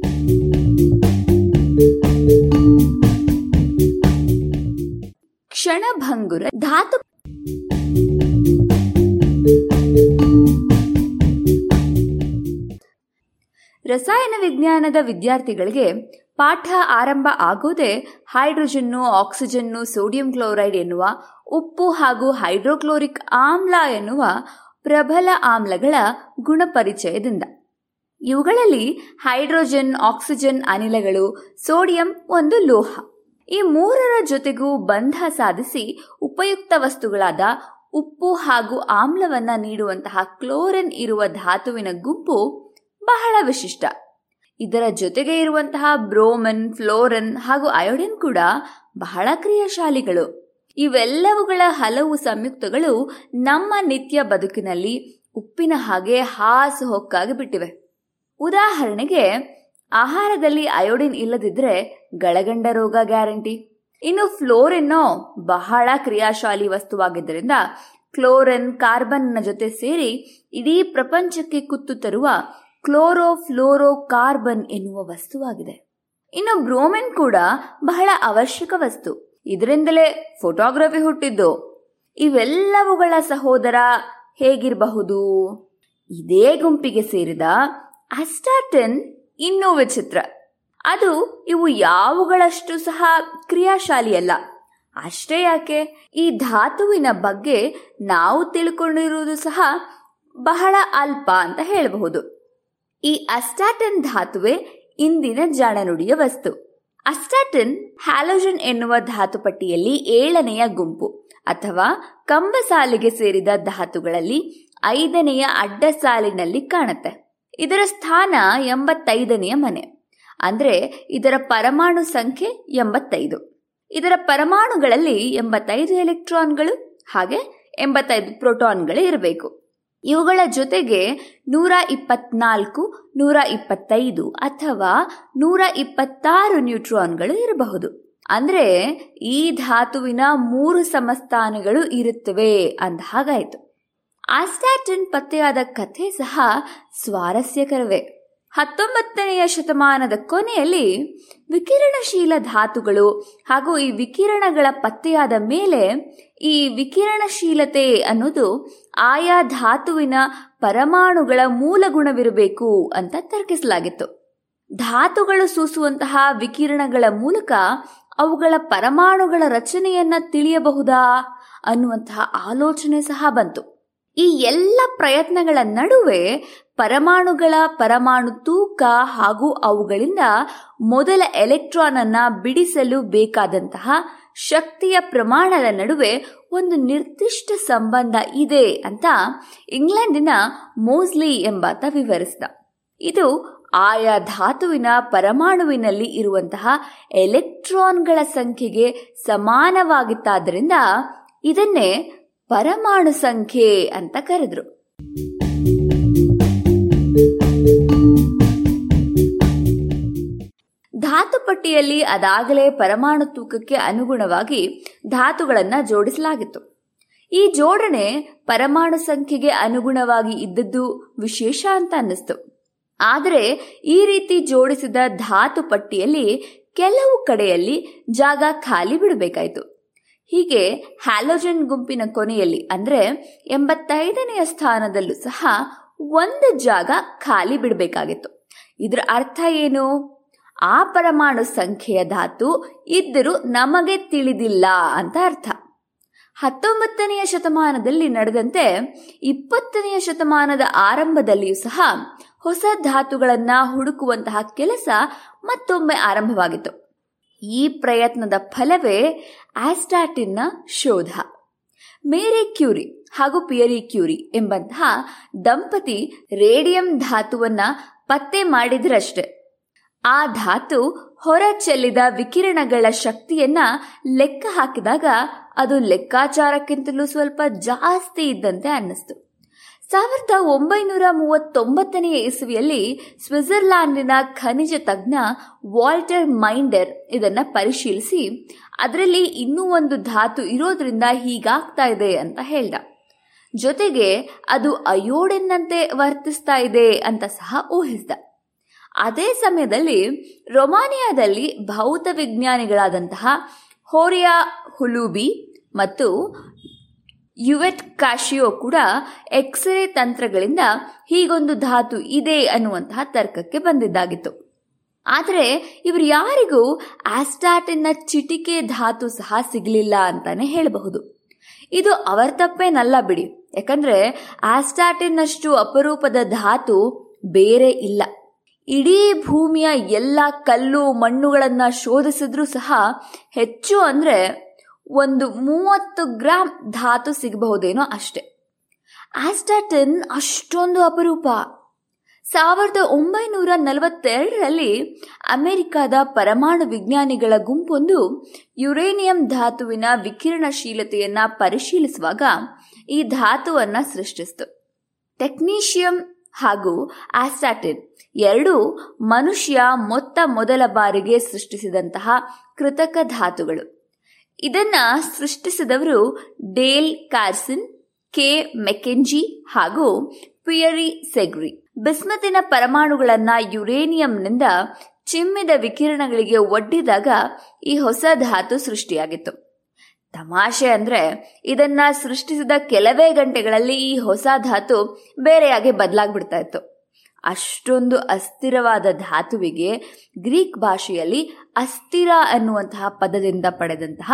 ಕ್ಷಣಭಂಗುರ ಧಾತು ರಸಾಯನ ವಿಜ್ಞಾನದ ವಿದ್ಯಾರ್ಥಿಗಳಿಗೆ ಪಾಠ ಆರಂಭ ಆಗೋದೇ ಹೈಡ್ರೋಜನ್ನು, ಆಕ್ಸಿಜನ್ನು, ಸೋಡಿಯಂ ಕ್ಲೋರೈಡ್ ಎನ್ನುವ ಉಪ್ಪು ಹಾಗೂ ಹೈಡ್ರೋಕ್ಲೋರಿಕ್ ಆಮ್ಲ ಎನ್ನುವ ಪ್ರಬಲ ಆಮ್ಲಗಳ ಗುಣಪರಿಚಯದಿಂದ. ಇವುಗಳಲ್ಲಿ ಹೈಡ್ರೋಜನ್, ಆಕ್ಸಿಜನ್ ಅನಿಲಗಳು, ಸೋಡಿಯಂ ಒಂದು ಲೋಹ. ಈ ಮೂರರ ಜೊತೆಗೂ ಬಂಧ ಸಾಧಿಸಿ ಉಪಯುಕ್ತ ವಸ್ತುಗಳಾದ ಉಪ್ಪು ಹಾಗೂ ಆಮ್ಲವನ್ನ ನೀಡುವಂತಹ ಕ್ಲೋರಿನ್ ಇರುವ ಧಾತುವಿನ ಗುಂಪು ಬಹಳ ವಿಶಿಷ್ಟ. ಇದರ ಜೊತೆಗೆ ಇರುವಂತಹ ಬ್ರೋಮನ್, ಫ್ಲೋರನ್ ಹಾಗೂ ಅಯೋಡಿನ್ ಕೂಡ ಬಹಳ ಕ್ರಿಯಾಶಾಲಿಗಳು. ಇವೆಲ್ಲವುಗಳ ಹಲವು ಸಂಯುಕ್ತಗಳು ನಮ್ಮ ನಿತ್ಯ ಬದುಕಿನಲ್ಲಿ ಉಪ್ಪಿನ ಹಾಗೆ ಹಾಸು ಹೊಕ್ಕಾಗಿ ಬಿಟ್ಟಿವೆ. ಉದಾಹರಣೆಗೆ ಆಹಾರದಲ್ಲಿ ಅಯೋಡಿನ್ ಇಲ್ಲದಿದ್ರೆ ಗಳಗಂಡ ರೋಗ ಗ್ಯಾರಂಟಿ. ಇನ್ನು ಫ್ಲೋರಿನ್ನೋ ಬಹಳ ಕ್ರಿಯಾಶಾಲಿ ವಸ್ತುವಾಗಿದ್ದರಿಂದ ಕ್ಲೋರಿನ್ ಕಾರ್ಬನ್ ಜೊತೆ ಸೇರಿ ಇಡೀ ಪ್ರಪಂಚಕ್ಕೆ ಕುತ್ತು ತರುವ ಕ್ಲೋರೋ ಕಾರ್ಬನ್ ಎನ್ನುವ ವಸ್ತುವಾಗಿದೆ. ಇನ್ನು ಬ್ರೋಮಿನ್ ಕೂಡ ಬಹಳ ಅವಶ್ಯಕ ವಸ್ತು. ಇದರಿಂದಲೇ ಫೋಟೋಗ್ರಫಿ ಹುಟ್ಟಿದ್ದು. ಇವೆಲ್ಲವುಗಳ ಸಹೋದರ ಹೇಗಿರಬಹುದು? ಇದೇ ಗುಂಪಿಗೆ ಸೇರಿದ ಅಸ್ಟಾಟನ್ ಇನ್ನೂ ವಿಚಿತ್ರ. ಅದು ಇವು ಯಾವುಗಳಷ್ಟು ಸಹ ಕ್ರಿಯಾಶಾಲಿಯಲ್ಲ. ಅಷ್ಟೇ ಯಾಕೆ, ಈ ಧಾತುವಿನ ಬಗ್ಗೆ ನಾವು ತಿಳ್ಕೊಂಡಿರುವುದು ಸಹ ಬಹಳ ಅಲ್ಪ ಅಂತ ಹೇಳಬಹುದು. ಈ ಅಸ್ಟಾಟನ್ ಧಾತುವೆ ಇಂದಿನ ಜಾಣನುಡಿಯ ವಸ್ತು. ಅಸ್ಟಾಟಿನ್ ಹ್ಯಾಲೋಜನ್ ಎನ್ನುವ ಧಾತು ಪಟ್ಟಿಯಲ್ಲಿ ಏಳನೆಯ ಗುಂಪು, ಅಥವಾ ಕಂಬ ಸಾಲಿಗೆ ಸೇರಿದ ಧಾತುಗಳಲ್ಲಿ ಐದನೆಯ ಅಡ್ಡ ಸಾಲಿನಲ್ಲಿ ಕಾಣುತ್ತೆ. ಇದರ ಸ್ಥಾನ ಎಂಬತ್ತೈದನೆಯ ಮನೆ. ಅಂದರೆ ಇದರ ಪರಮಾಣು ಸಂಖ್ಯೆ ಎಂಬತ್ತೈದು. ಇದರ ಪರಮಾಣುಗಳಲ್ಲಿ ಎಂಬತ್ತೈದು ಎಲೆಕ್ಟ್ರಾನ್ಗಳು, ಹಾಗೆ ಎಂಬತ್ತೈದು ಪ್ರೋಟಾನ್ಗಳು ಇರಬೇಕು. ಇವುಗಳ ಜೊತೆಗೆ ನೂರ ಇಪ್ಪತ್ನಾಲ್ಕು, ನೂರ ಇಪ್ಪತ್ತೈದು ಅಥವಾ ನೂರ ಇಪ್ಪತ್ತಾರು ನ್ಯೂಟ್ರಾನ್ಗಳು ಇರಬಹುದು. ಅಂದರೆ ಈ ಧಾತುವಿನ ಮೂರು ಸಮಸ್ಥಾನಗಳು ಇರುತ್ತವೆ ಅಂದ ಹಾಗಾಯಿತು. ಆಸ್ಟ್ಯಾಟಿನ್ ಪತ್ತೆಯಾದ ಕಥೆ ಸಹ ಸ್ವಾರಸ್ಯಕರವೇ. ಹತ್ತೊಂಬತ್ತನೆಯ ಶತಮಾನದ ಕೊನೆಯಲ್ಲಿ ವಿಕಿರಣಶೀಲ ಧಾತುಗಳು ಹಾಗೂ ಈ ವಿಕಿರಣಗಳ ಪತ್ತೆಯಾದ ಮೇಲೆ ಈ ವಿಕಿರಣಶೀಲತೆ ಅನ್ನೋದು ಆಯಾ ಧಾತುವಿನ ಪರಮಾಣುಗಳ ಮೂಲ ಗುಣವಿರಬೇಕು ಅಂತ ತರ್ಕಿಸಲಾಗಿತ್ತು. ಧಾತುಗಳು ಸೂಸುವಂತಹ ವಿಕಿರಣಗಳ ಮೂಲಕ ಅವುಗಳ ಪರಮಾಣುಗಳ ರಚನೆಯನ್ನ ತಿಳಿಯಬಹುದಾ ಅನ್ನುವಂತಹ ಆಲೋಚನೆ ಸಹ ಬಂತು. ಈ ಎಲ್ಲ ಪ್ರಯತ್ನಗಳ ನಡುವೆ ಪರಮಾಣುಗಳ ಪರಮಾಣು ತೂಕ ಹಾಗೂ ಅವುಗಳಿಂದ ಮೊದಲ ಎಲೆಕ್ಟ್ರಾನ್ ಅನ್ನ ಬಿಡಿಸಲು ಬೇಕಾದಂತಹ ಶಕ್ತಿಯ ಪ್ರಮಾಣದ ನಡುವೆ ಒಂದು ನಿರ್ದಿಷ್ಟ ಸಂಬಂಧ ಇದೆ ಅಂತ ಇಂಗ್ಲೆಂಡಿನ ಮೋಸ್ಲಿ ಎಂಬಾತ ವಿವರಿಸಿದ. ಇದು ಆಯಾ ಧಾತುವಿನ ಪರಮಾಣುವಿನಲ್ಲಿ ಇರುವಂತಹ ಎಲೆಕ್ಟ್ರಾನ್ಗಳ ಸಂಖ್ಯೆಗೆ ಸಮಾನವಾಗಿತ್ತಾದ್ದರಿಂದ ಇದನ್ನೇ ಪರಮಾಣು ಸಂಖ್ಯೆ ಅಂತ ಕರೆದ್ರು. ಧಾತು ಪಟ್ಟಿಯಲ್ಲಿ ಅದಾಗಲೇ ಪರಮಾಣು ತೂಕಕ್ಕೆ ಅನುಗುಣವಾಗಿ ಧಾತುಗಳನ್ನು ಜೋಡಿಸಲಾಗಿತ್ತು. ಈ ಜೋಡಣೆ ಪರಮಾಣು ಸಂಖ್ಯೆಗೆ ಅನುಗುಣವಾಗಿ ಇದ್ದದ್ದು ವಿಶೇಷ ಅಂತ ಅನ್ನಿಸ್ತು. ಆದರೆ ಈ ರೀತಿ ಜೋಡಿಸಿದ ಧಾತು ಪಟ್ಟಿಯಲ್ಲಿ ಕೆಲವು ಕಡೆಯಲ್ಲಿ ಜಾಗ ಖಾಲಿ ಬಿಡಬೇಕಾಯಿತು. ಹೀಗೆ ಹ್ಯಾಲೋಜನ್ ಗುಂಪಿನ ಕೊನೆಯಲ್ಲಿ ಅಂದ್ರೆ ಎಂಬತ್ತೈದನೆಯ ಸ್ಥಾನದಲ್ಲೂ ಸಹ ಒಂದು ಜಾಗ ಖಾಲಿ ಬಿಡಬೇಕಾಗಿತ್ತು. ಇದರ ಅರ್ಥ ಏನು? ಆ ಪರಮಾಣು ಸಂಖ್ಯೆಯ ಧಾತು ಇದ್ದರೂ ನಮಗೆ ತಿಳಿದಿಲ್ಲ ಅಂತ ಅರ್ಥ. ಹತ್ತೊಂಬತ್ತನೆಯ ಶತಮಾನದಲ್ಲಿ ನಡೆದಂತೆ ಇಪ್ಪತ್ತನೆಯ ಶತಮಾನದ ಆರಂಭದಲ್ಲಿಯೂ ಸಹ ಹೊಸ ಧಾತುಗಳನ್ನು ಹುಡುಕುವಂತಹ ಕೆಲಸ ಮತ್ತೊಮ್ಮೆ ಆರಂಭವಾಗಿತ್ತು. ಈ ಪ್ರಯತ್ನದ ಫಲವೇ ಆಸ್ಟಾಟಿನ್ನ ಶೋಧ. ಮೇರಿ ಕ್ಯೂರಿ ಹಾಗೂ ಪಿಯರಿ ಕ್ಯೂರಿ ಎಂಬಂತಹ ದಂಪತಿ ರೇಡಿಯಂ ಧಾತುವನ್ನ ಪತ್ತೆ ಮಾಡಿದ್ರಷ್ಟೆ. ಆ ಧಾತು ಹೊರ ಚೆಲ್ಲಿದ ವಿಕಿರಣಗಳ ಶಕ್ತಿಯನ್ನ ಲೆಕ್ಕ ಹಾಕಿದಾಗ ಅದು ಲೆಕ್ಕಾಚಾರಕ್ಕಿಂತಲೂ ಸ್ವಲ್ಪ ಜಾಸ್ತಿ ಇದ್ದಂತೆ ಅನ್ನಿಸ್ತು. ಸಾವಿರದ ಒಂಬೈನೂರ ಮೂವತ್ತೊಂಬತ್ತನೆಯ ಇಸುವಿಯಲ್ಲಿ ಸ್ವಿಟ್ಜರ್ಲ್ಯಾಂಡಿನ ಖನಿಜ ತಜ್ಞ ವಾಲ್ಟರ್ ಮೈಂಡರ್ ಇದನ್ನ ಪರಿಶೀಲಿಸಿ, ಅದರಲ್ಲಿ ಇನ್ನೂ ಒಂದು ಧಾತು ಇರೋದ್ರಿಂದ ಹೀಗಾಗ್ತಾ ಇದೆ ಅಂತ ಹೇಳ್ದ. ಜೊತೆಗೆ ಅದು ಅಯೋಡೆನ್ನಂತೆ ವರ್ತಿಸ್ತಾ ಇದೆ ಅಂತ ಸಹ ಊಹಿಸಿದ. ಅದೇ ಸಮಯದಲ್ಲಿ ರೊಮಾನಿಯಾದಲ್ಲಿ ಭೌತ ವಿಜ್ಞಾನಿಗಳಾದಂತಹ ಹೋರಿಯಾ ಹುಲೂಬಿ ಮತ್ತು ಯುವೆಟ್ ಕಾಶಿಯೋ ಕೂಡ ಎಕ್ಸ್ರೇ ತಂತ್ರಗಳಿಂದ ಹೀಗೊಂದು ಧಾತು ಇದೆ ಅನ್ನುವಂತಹ ತರ್ಕಕ್ಕೆ ಬಂದಿದ್ದಾಗಿತ್ತು. ಆದರೆ ಇವರು ಯಾರಿಗೂ ಆಸ್ಟಾಟಿನ್ನ ಚಿಟಿಕೆ ಧಾತು ಸಹ ಸಿಗಲಿಲ್ಲ ಅಂತಾನೆ ಹೇಳಬಹುದು. ಇದು ಅವರ ತಪ್ಪೇನಲ್ಲ ಬಿಡಿ. ಯಾಕಂದ್ರೆ ಆಸ್ಟಾಟಿನ್ನಷ್ಟು ಅಪರೂಪದ ಧಾತು ಬೇರೆ ಇಲ್ಲ. ಇಡೀ ಭೂಮಿಯ ಎಲ್ಲ ಕಲ್ಲು ಮಣ್ಣುಗಳನ್ನು ಶೋಧಿಸಿದ್ರೂ ಸಹ ಹೆಚ್ಚು ಅಂದ್ರೆ ಒಂದು ಮೂವತ್ತು ಗ್ರಾಂ ಧಾತು ಸಿಗಬಹುದೇನೋ ಅಷ್ಟೆ. ಆಸ್ಟಾಟಿನ್ ಅಷ್ಟೊಂದು ಅಪರೂಪ. ಸಾವಿರದ ಒಂಬೈನೂರ ನಲವತ್ತೆರಡರಲ್ಲಿ ಅಮೆರಿಕದ ಪರಮಾಣು ವಿಜ್ಞಾನಿಗಳ ಗುಂಪೊಂದು ಯುರೇನಿಯಂ ಧಾತುವಿನ ವಿಕಿರಣಶೀಲತೆಯನ್ನ ಪರಿಶೀಲಿಸುವಾಗ ಈ ಧಾತುವನ್ನ ಸೃಷ್ಟಿಸಿತು. ಟೆಕ್ನೀಷಿಯಂ ಹಾಗೂ ಆಸ್ಟಾಟಿನ್ ಎರಡೂ ಮನುಷ್ಯ ಮೊತ್ತ ಮೊದಲ ಬಾರಿಗೆ ಸೃಷ್ಟಿಸಿದಂತಹ ಕೃತಕ ಧಾತುಗಳು. ಇದನ್ನ ಸೃಷ್ಟಿಸಿದವರು ಡೇಲ್ ಕಾರ್ಸನ್, ಕೆ ಮೆಕೆಂಜಿ ಹಾಗೂ ಪಿಯರಿ ಸೆಗ್ರಿ. ಬಿಸ್ಮತಿನ ಪರಮಾಣುಗಳನ್ನ ಯುರೇನಿಯಂನಿಂದ ಚಿಮ್ಮಿದ ವಿಕಿರಣಗಳಿಗೆ ಒಡ್ಡಿದಾಗ ಈ ಹೊಸ ಧಾತು ಸೃಷ್ಟಿಯಾಗಿತ್ತು. ತಮಾಷೆ ಅಂದ್ರೆ ಇದನ್ನ ಸೃಷ್ಟಿಸಿದ ಕೆಲವೇ ಗಂಟೆಗಳಲ್ಲಿ ಈ ಹೊಸ ಧಾತು ಬೇರೆಯಾಗಿ ಬದಲಾಗ್ಬಿಡ್ತಾ ಇತ್ತು. ಅಷ್ಟೊಂದು ಅಸ್ಥಿರವಾದ ಧಾತುವಿಗೆ ಗ್ರೀಕ್ ಭಾಷೆಯಲ್ಲಿ ಅಸ್ಥಿರ ಎನ್ನುವಂತಹ ಪದದಿಂದ ಪಡೆದಂತಹ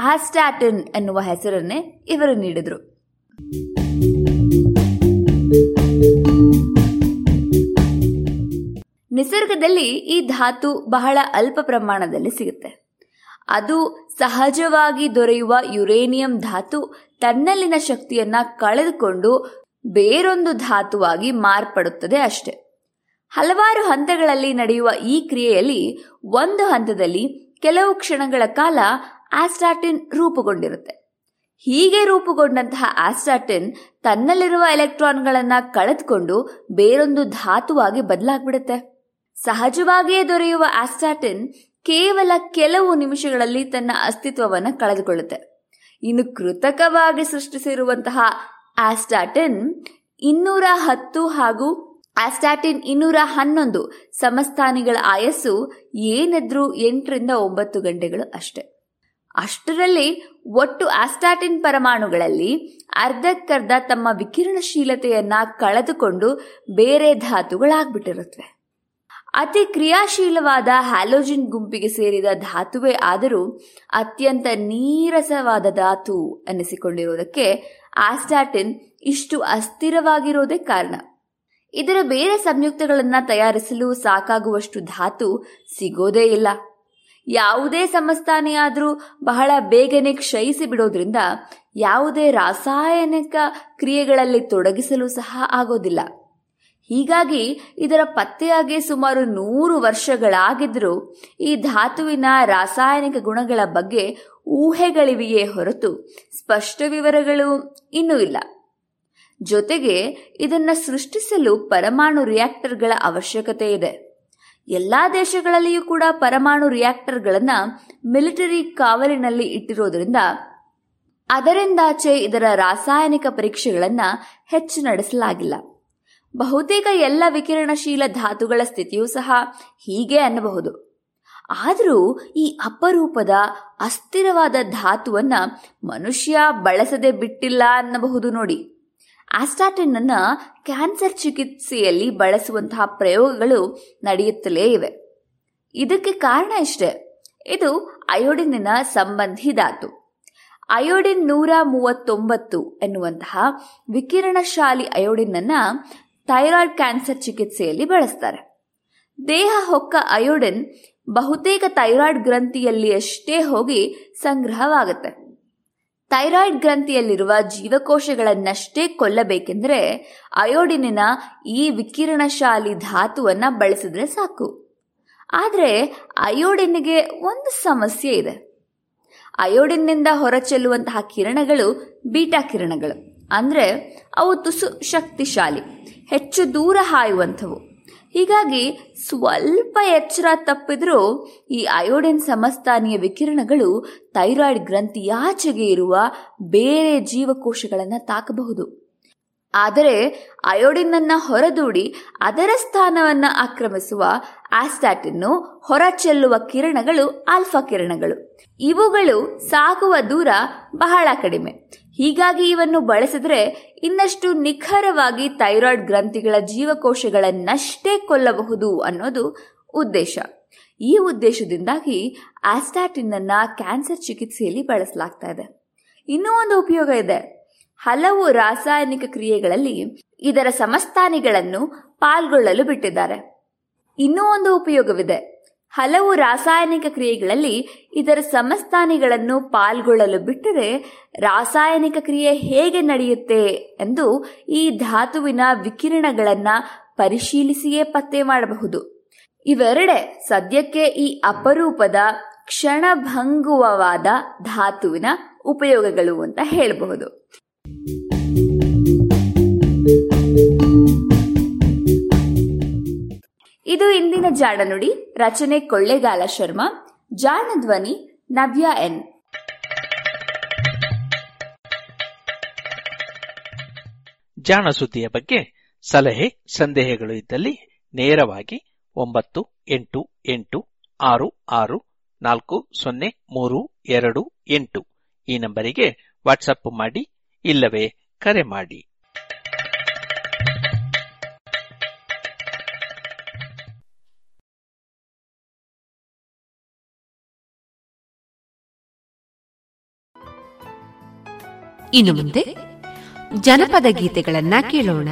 ಆಸ್ಟಾಟಿನ್ ಎನ್ನುವ ಹೆಸರನ್ನೇ ಇವರು ನೀಡಿದರು. ನಿಸರ್ಗದಲ್ಲಿ ಈ ಧಾತು ಬಹಳ ಅಲ್ಪ ಪ್ರಮಾಣದಲ್ಲಿ ಸಿಗುತ್ತೆ. ಅದು ಸಹಜವಾಗಿ ದೊರೆಯುವ ಯುರೇನಿಯಂ ಧಾತು ತನ್ನಲ್ಲಿನ ಶಕ್ತಿಯನ್ನ ಕಳೆದುಕೊಂಡು ಬೇರೊಂದು ಧಾತುವಾಗಿ ಮಾರ್ಪಡುತ್ತದೆ ಅಷ್ಟೆ. ಹಲವಾರು ಹಂತಗಳಲ್ಲಿ ನಡೆಯುವ ಈ ಕ್ರಿಯೆಯಲ್ಲಿ ಒಂದು ಹಂತದಲ್ಲಿ ಕೆಲವು ಕ್ಷಣಗಳ ಕಾಲ ಆಸ್ಟಾಟಿನ್ ರೂಪುಗೊಂಡಿರುತ್ತೆ. ಹೀಗೆ ರೂಪುಗೊಂಡಂತಹ ಆಸ್ಟಾಟಿನ್ ತನ್ನಲ್ಲಿರುವ ಎಲೆಕ್ಟ್ರಾನ್ಗಳನ್ನ ಕಳೆದುಕೊಂಡು ಬೇರೊಂದು ಧಾತುವಾಗಿ ಬದಲಾಗ್ಬಿಡುತ್ತೆ. ಸಹಜವಾಗಿಯೇ ದೊರೆಯುವ ಆಸ್ಟಾಟಿನ್ ಕೇವಲ ಕೆಲವು ನಿಮಿಷಗಳಲ್ಲಿ ತನ್ನ ಅಸ್ತಿತ್ವವನ್ನು ಕಳೆದುಕೊಳ್ಳುತ್ತೆ. ಇನ್ನು ಕೃತಕವಾಗಿ ಸೃಷ್ಟಿಸಿರುವಂತಹ ಆಸ್ಟಾಟಿನ್ ಇನ್ನೂರ ಹತ್ತು ಹಾಗೂ ಆಸ್ಟಾಟಿನ್ ಇನ್ನೂರ ಹನ್ನೊಂದು ಸಮಸ್ಥಾನಿಗಳ ಆಯಸ್ಸು ಏನಿದ್ರೂ ಎಂಟರಿಂದ ಒಂಬತ್ತು ಗಂಟೆಗಳು ಅಷ್ಟೆ. ಅಷ್ಟರಲ್ಲಿ ಒಟ್ಟು ಆಸ್ಟಾಟಿನ್ ಪರಮಾಣುಗಳಲ್ಲಿ ಅರ್ಧಕ್ಕರ್ಧ ತಮ್ಮ ವಿಕಿರಣಶೀಲತೆಯನ್ನ ಕಳೆದುಕೊಂಡು ಬೇರೆ ಧಾತುಗಳಾಗ್ಬಿಟ್ಟಿರುತ್ತವೆ. ಅತಿ ಕ್ರಿಯಾಶೀಲವಾದ ಹ್ಯಾಲೋಜಿನ್ ಗುಂಪಿಗೆ ಸೇರಿದ ಧಾತುವೇ ಆದರೂ ಅತ್ಯಂತ ನೀರಸವಾದ ಧಾತು ಅನ್ನಿಸಿಕೊಂಡಿರುವುದಕ್ಕೆ ಆಸ್ಟಾಟಿನ್ ಇಷ್ಟು ಅಸ್ಥಿರವಾಗಿರೋದೇ ಕಾರಣ. ಇದರ ಬೇರೆ ಸಂಯುಕ್ತಗಳನ್ನು ತಯಾರಿಸಲು ಸಾಕಾಗುವಷ್ಟು ಧಾತು ಸಿಗೋದೇ ಇಲ್ಲ. ಯಾವುದೇ ಸಮಸ್ಥಾನಿಯಾದರೂ ಬಹಳ ಬೇಗನೆ ಕ್ಷಯಿಸಿ ಬಿಡೋದ್ರಿಂದ ಯಾವುದೇ ರಾಸಾಯನಿಕ ಕ್ರಿಯೆಗಳಲ್ಲಿ ತೊಡಗಿಸಲು ಸಹ ಆಗೋದಿಲ್ಲ. ಹೀಗಾಗಿ ಇದರ ಪತ್ತೆಯಾಗಿ ಸುಮಾರು ನೂರು ವರ್ಷಗಳಾಗಿದ್ದರೂ ಈ ಧಾತುವಿನ ರಾಸಾಯನಿಕ ಗುಣಗಳ ಬಗ್ಗೆ ಊಹೆಗಳಿವೆಯೇ ಹೊರತು ಸ್ಪಷ್ಟ ವಿವರಗಳು ಇನ್ನೂ ಇಲ್ಲ. ಜೊತೆಗೆ ಇದನ್ನ ಸೃಷ್ಟಿಸಲು ಪರಮಾಣು ರಿಯಾಕ್ಟರ್ಗಳ ಅವಶ್ಯಕತೆ ಇದೆ. ಎಲ್ಲಾ ದೇಶಗಳಲ್ಲಿಯೂ ಕೂಡ ಪರಮಾಣು ರಿಯಾಕ್ಟರ್ಗಳನ್ನ ಮಿಲಿಟರಿ ಕಾವಲಿನಲ್ಲಿ ಇಟ್ಟಿರೋದ್ರಿಂದ ಅದರಿಂದಾಚೆ ಇದರ ರಾಸಾಯನಿಕ ಪರೀಕ್ಷೆಗಳನ್ನ ಹೆಚ್ಚು ನಡೆಸಲಾಗಿಲ್ಲ. ಬಹುತೇಕ ಎಲ್ಲ ವಿಕಿರಣಶೀಲ ಧಾತುಗಳ ಸ್ಥಿತಿಯೂ ಸಹ ಹೀಗೆ ಅನ್ನಬಹುದು. ಆದರೂ ಈ ಅಪರೂಪದ ಅಸ್ಥಿರವಾದ ಧಾತುವನ್ನ ಮನುಷ್ಯ ಬಳಸದೆ ಬಿಟ್ಟಿಲ್ಲ ಅನ್ನಬಹುದು ನೋಡಿ. ಆಸ್ಟಾಟಿನ್ ಅನ್ನ ಕ್ಯಾನ್ಸರ್ ಚಿಕಿತ್ಸೆಯಲ್ಲಿ ಬಳಸುವಂತಹ ಪ್ರಯೋಗಗಳು ನಡೆಯುತ್ತಲೇ ಇವೆ. ಇದಕ್ಕೆ ಕಾರಣ ಇಷ್ಟೇ. ಇದು ಅಯೋಡಿನಿನ ಸಂಬಂಧಿ ಧಾತು. ಅಯೋಡಿನ್ ನೂರ ಮೂವತ್ತೊಂಬತ್ತು ಎನ್ನುವಂತಹ ವಿಕಿರಣಶಾಲಿ ಅಯೋಡಿನ್ ಅನ್ನ ಥೈರಾಯ್ಡ್ ಕ್ಯಾನ್ಸರ್ ಚಿಕಿತ್ಸೆಯಲ್ಲಿ ಬಳಸ್ತಾರೆ. ದೇಹ ಹೊಕ್ಕ ಅಯೋಡಿನ್ ಬಹುತೇಕ ಥೈರಾಯ್ಡ್ ಗ್ರಂಥಿಯಲ್ಲಿ ಅಷ್ಟೇ ಹೋಗಿ ಸಂಗ್ರಹವಾಗುತ್ತೆ. ಥೈರಾಯ್ಡ್ ಗ್ರಂಥಿಯಲ್ಲಿರುವ ಜೀವಕೋಶಗಳನ್ನಷ್ಟೇ ಕೊಲ್ಲಬೇಕೆಂದರೆ ಅಯೋಡಿನಿನ ಈ ವಿಕಿರಣಶಾಲಿ ಧಾತುವನ್ನು ಬಳಸಿದ್ರೆ ಸಾಕು. ಆದರೆ ಅಯೋಡಿನ್ಗೆ ಒಂದು ಸಮಸ್ಯೆ ಇದೆ. ಅಯೋಡಿನ್ನಿಂದ ಹೊರಚೆಲ್ಲುವಂತಹ ಕಿರಣಗಳು ಬೀಟಾ ಕಿರಣಗಳು. ಅಂದ್ರೆ ಅವು ತುಸು ಶಕ್ತಿಶಾಲಿ, ಹೆಚ್ಚು ದೂರ ಹಾಯುವಂಥವು. ಹೀಗಾಗಿ ಸ್ವಲ್ಪ ಎಚ್ಚರ ತಪ್ಪಿದ್ರೂ ಈ ಅಯೋಡಿನ್ ಸಮಸ್ಥಾನೀಯ ವಿಕಿರಣಗಳು ಥೈರಾಯ್ಡ್ ಗ್ರಂಥಿಯಾಚೆಗೆ ಇರುವ ಬೇರೆ ಜೀವಕೋಶಗಳನ್ನು ತಾಕಬಹುದು. ಆದರೆ ಅಯೋಡಿನ್ ಅನ್ನ ಹೊರದೂಡಿ ಅದರ ಸ್ಥಾನವನ್ನು ಆಕ್ರಮಿಸುವ ಆಸ್ಟಾಟಿನ್ನು ಹೊರಚೆಲ್ಲುವ ಕಿರಣಗಳು ಆಲ್ಫಾ ಕಿರಣಗಳು. ಇವುಗಳು ಸಾಗುವ ದೂರ ಬಹಳ ಕಡಿಮೆ. ಹೀಗಾಗಿ ಇವನ್ನು ಬಳಸಿದ್ರೆ ಇನ್ನಷ್ಟು ನಿಖರವಾಗಿ ಥೈರಾಯ್ಡ್ ಗ್ರಂಥಿಗಳ ಜೀವಕೋಶಗಳನ್ನಷ್ಟೇ ಕೊಲ್ಲಬಹುದು ಅನ್ನೋದು ಉದ್ದೇಶ. ಈ ಉದ್ದೇಶದಿಂದಾಗಿ ಆಸ್ಟಾಟಿನ್ ಅನ್ನ ಕ್ಯಾನ್ಸರ್ ಚಿಕಿತ್ಸೆಯಲ್ಲಿ ಬಳಸಲಾಗ್ತಾ ಇದೆ. ಇನ್ನೂ ಒಂದು ಉಪಯೋಗ ಇದೆ. ಹಲವು ರಾಸಾಯನಿಕ ಕ್ರಿಯೆಗಳಲ್ಲಿ ಇದರ ಸಮಸ್ಥಾನಿಗಳನ್ನು ಪಾಲ್ಗೊಳ್ಳಲು ಬಿಟ್ಟಿದ್ದಾರೆ. ಇನ್ನೂ ಒಂದು ಉಪಯೋಗವಿದೆ. ಹಲವು ರಾಸಾಯನಿಕ ಕ್ರಿಯೆಗಳಲ್ಲಿ ಇದರ ಸಮಸ್ಥಾನಿಗಳನ್ನು ಪಾಲ್ಗೊಳ್ಳಲು ಬಿಟ್ಟರೆ ರಾಸಾಯನಿಕ ಕ್ರಿಯೆ ಹೇಗೆ ನಡೆಯುತ್ತೆ ಎಂದು ಈ ಧಾತುವಿನ ವಿಕಿರಣಗಳನ್ನು ಪರಿಶೀಲಿಸಿಯೇ ಪತ್ತೆ ಮಾಡಬಹುದು. ಇವೆರಡೆ ಸದ್ಯಕ್ಕೆ ಈ ಅಪರೂಪದ ಕ್ಷಣಭಂಗುವವಾದ ಧಾತುವಿನ ಉಪಯೋಗಗಳು ಅಂತ ಹೇಳಬಹುದು. ಇದು ಇಂದಿನ ಜಾಣ ನುಡಿ. ರಚನೆ ಕೊಳ್ಳೇಗಾಲ ಶರ್ಮಾ. ಜಾಣ ಧ್ವನಿ ನವ್ಯ ಎನ್. ಜಾಣ ಸುದ್ದಿಯ ಬಗ್ಗೆ ಸಲಹೆ, ಸಂದೇಹಗಳು ಇದ್ದಲ್ಲಿ ನೇರವಾಗಿ ಒಂಬತ್ತು, ಎಂಟು ಎಂಟು, ಆರು ಆರು, ನಾಲ್ಕು, ಸೊನ್ನೆ, ಮೂರು, ಎರಡು, ಎಂಟು ಈ ನಂಬರಿಗೆ ವಾಟ್ಸಪ್ ಮಾಡಿ ಇಲ್ಲವೇ ಕರೆ ಮಾಡಿ. ಇನ್ನು ಮುಂದೆ ಜನಪದ ಗೀತೆಗಳನ್ನ ಕೇಳೋಣ.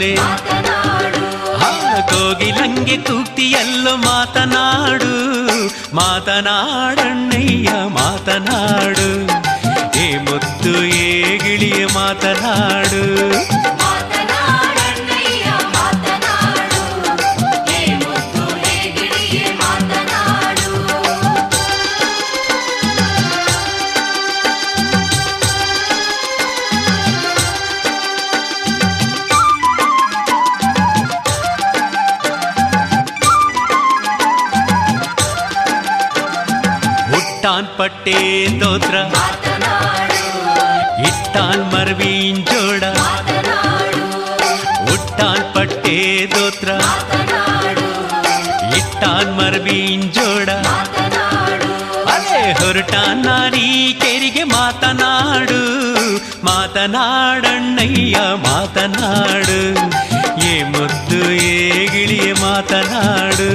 ಮಗನೇ ಕೋಗಿಲಂಗೆ ತೂಕ್ತಿಯಲ್ಲ ಮಾತನಾಡು. ಮಾತನಾಡಣ್ಣಯ್ಯ ಮಾತನಾಡು. ಪಟ್ಟೆ ದೋತ್ರ ಇಟ್ಟಾನ್ ಮರ್ವೀನ್ ಜೋಡ ಉಟ್ಟಾನ್ ಪಟ್ಟೆ ದೋತ್ರ ಇಟ್ಟಾನ್ ಮರ್ವೀನ್ ಜೋಡ ಅಲೆ ಹೊರಟ ನಾರಿ ಕೆರಿಗೆ ಮಾತನಾಡು ಮಾತನಾಡಣ್ಣಯ್ಯ ಮಾತನಾಡು ಏ ಮುದ್ದು ಏ ಗಿಳಿಯ ಮಾತನಾಡು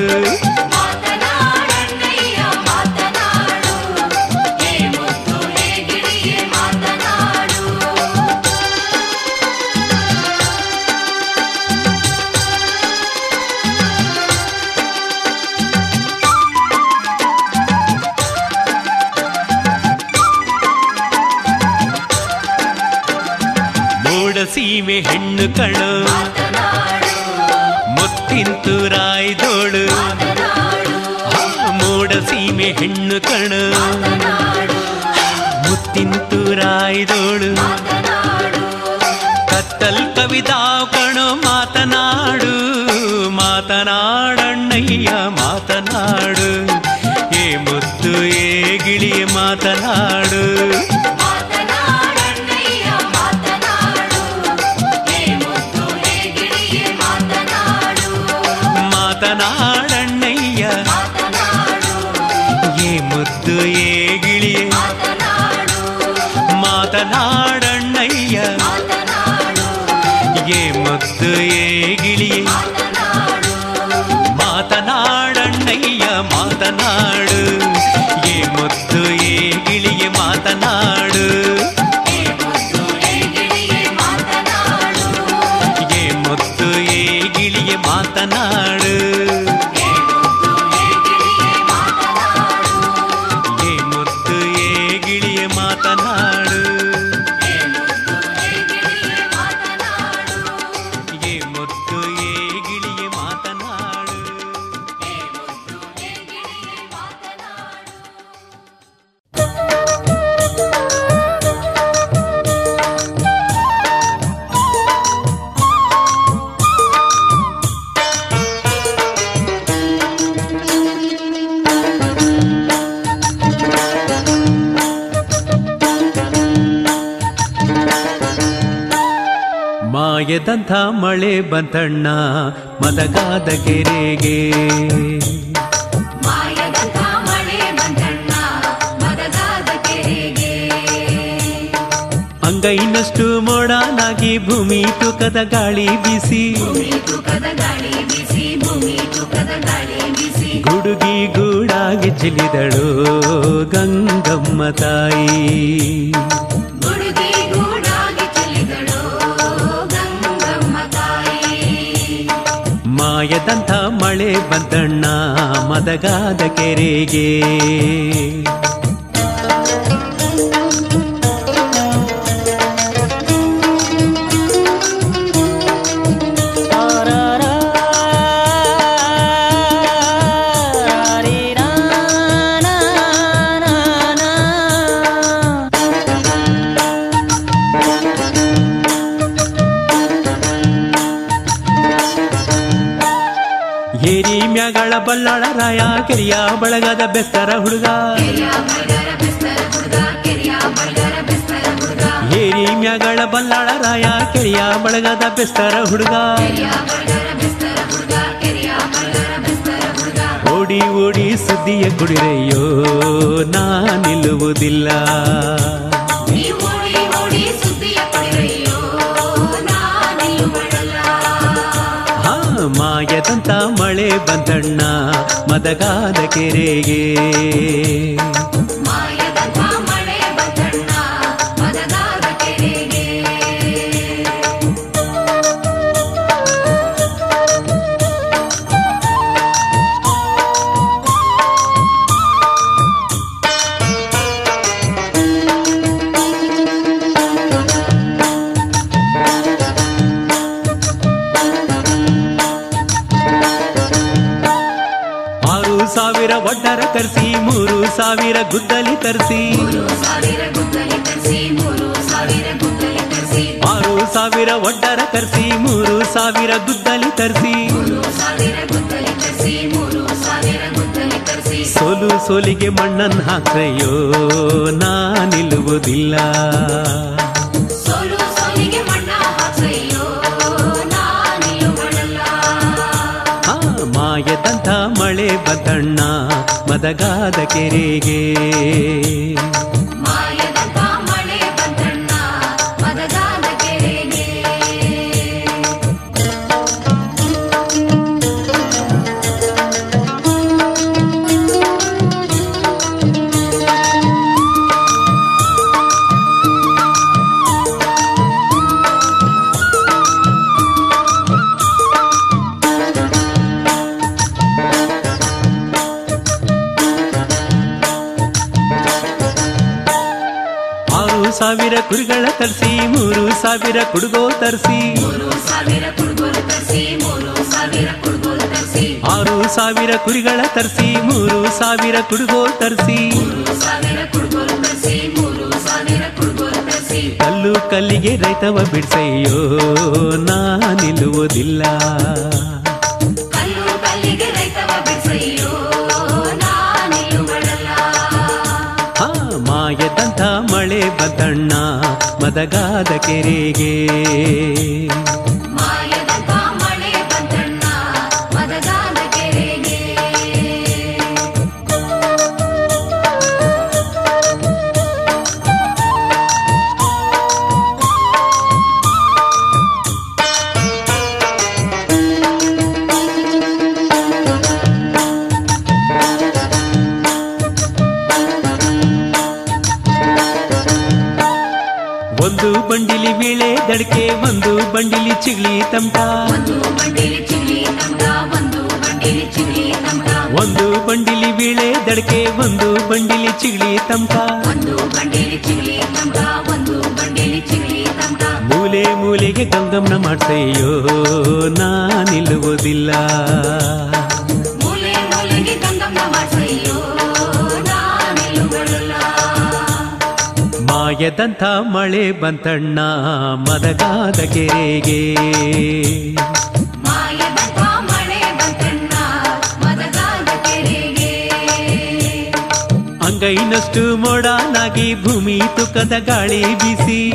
ಹೆಣ್ಣು ಕಳು ಮುತ್ತಿಂತು ರಾಯ್ದೋಳು ಮೂಡ ಸೀಮೆ ಹೆಣ್ಣು ಕಣು ಮುತ್ತಿಂತು ರಾಯ್ದೋಳು ಕತ್ತಲ್ ಕವಿದಾ ಕಣು ಮಾತನಾಡು. ಮಾತನಾಡಣ್ಣಯ್ಯ ಮಾತನಾಡು. ಏ ಮುತ್ತು ಏ ಗಿಳಿ ಮಾತನಾಡು. 那儿。ಮಾಯದಂಥ ಮಳೆ ಬಂತಣ್ಣ ಮಲಗಾದ ಕೆರೆಗೆ? ಅಂಗೈನಷ್ಟು ಮೋಡನಾಗಿ ಭೂಮಿ ತೂಕದ ಗಾಳಿ ಬಿಸಿ. ಗುಡುಗಿ ಗೂಡಾಗಿ ಚಿಲಿದಳು ಗಂಗಮ್ಮ ತಾಯಿ. ಮಾಯದಂಥ ಮಳೆ ಬಂದಣ್ಣ ಮದಗಾದ ಕೆರೆಗೆ. ರಾಯ ಕೆರಿಯ ಬಳಗದ ಬೆಸ್ತರ ಹುಡುಗ. ಏರಿ ಮ್ಯಾಗಳ ಬಲ್ಲಾಳ ರಾಯ ಕೆರಿಯ ಬಳಗದ ಬೆಸ್ತರ ಹುಡುಗ. ಓಡಿ ಓಡಿ ಸುದ್ದಿಯ ಕುಡಿರೆಯೋ ನಾ ಮಾಯದಂತ ಮಳೆ ಬಂದಣ್ಣ ಮದಗಾದ ಕೆರೆಗೆ. ಸಾವಿರ ಗುದ್ದಲಿ ತರಿಸಿ. ಆರು ಸಾವಿರ ಒಡ್ಡರ ಕರ್ಸಿ ಮೂರು ಸಾವಿರ ಗುದ್ದಲಿ ತರಿಸಿ. ಸೋಲು ಸೋಲಿಗೆ ಮಣ್ಣನ್ ಹಾಕ್ರೆಯೋ ನಾ ನಿಲ್ಲುವುದಿಲ್ಲ. ಮಾಯದಂಥ ಮಳೆ ಬಂತಣ್ಣ ಮದಗಾದ ಕೆರೆಗೆ. ಕುರಿಗಳ ತರಿಸಿ, ಮೂರು ಸಾವಿರ ಕುಡುಗೋ ತರಿಸಿ. ಆರು ಸಾವಿರ ಕುರಿಗಳ ತರಿಸಿ, ಮೂರು ಸಾವಿರ ಕುಡುಗೋ ತರಿಸಿ. ಕಲ್ಲು ಕಲ್ಲಿಗೆ ರೈತವ ಬಿಡಿಸೆಯೋ, ನಾ ಮಳೆ ಬದಣ್ಣ ಮದಗಾದ ಕೆರೆಗೆ. ಒಂದು ಬಂಡಿಲಿ ಚಿಗ್ಲಿ ತಮಟ ಒಂದು ಬಂಡಿಲಿ ಬೀಳೆ ದಡಕೆ ಒಂದು ಬಂಡಿಲಿ ಚಿಗ್ಲಿ ತಮಟ ತಮಟ ಮೂಲೆ ಮೂಲೆಗೆ ಗಂಗಮ್ನ ಮಾಡ್ತೆಯೋ ನಾ ಮಾಯದಂಥ ಮಳೆ ಬಂತಣ್ಣ ಮದಗಾದ ಕೆರೆಗೆ. ಅಂಗೈನಷ್ಟು ಮೋಡಾನಾಗಿ ಭೂಮಿ ತುಕದ ಗಾಳಿ ಬಿಸಿ.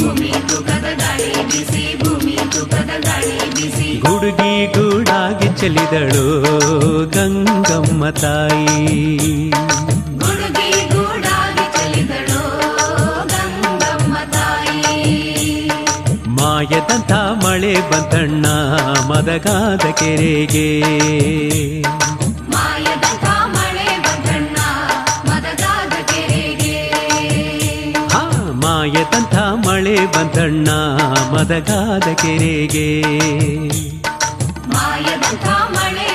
ಗುಡುಗಿ ಗೂಡಾಗಿ ಚೆಲಿದಳು ಗಂಗಮ್ಮ ತಾಯಿ. ಮಾಯದಂತ ಮಳೆ ಬಂತಣ್ಣ ಮದಗಾದ ಕೆರೆಗೆ. ಮಾಯದಂತ ಮಳೆ ಬಂತಣ್ಣ ಮದಗಾದ ಕೆರೆಗೆ. ಮಾಯದಂತ ಮಳೆ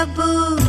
a boo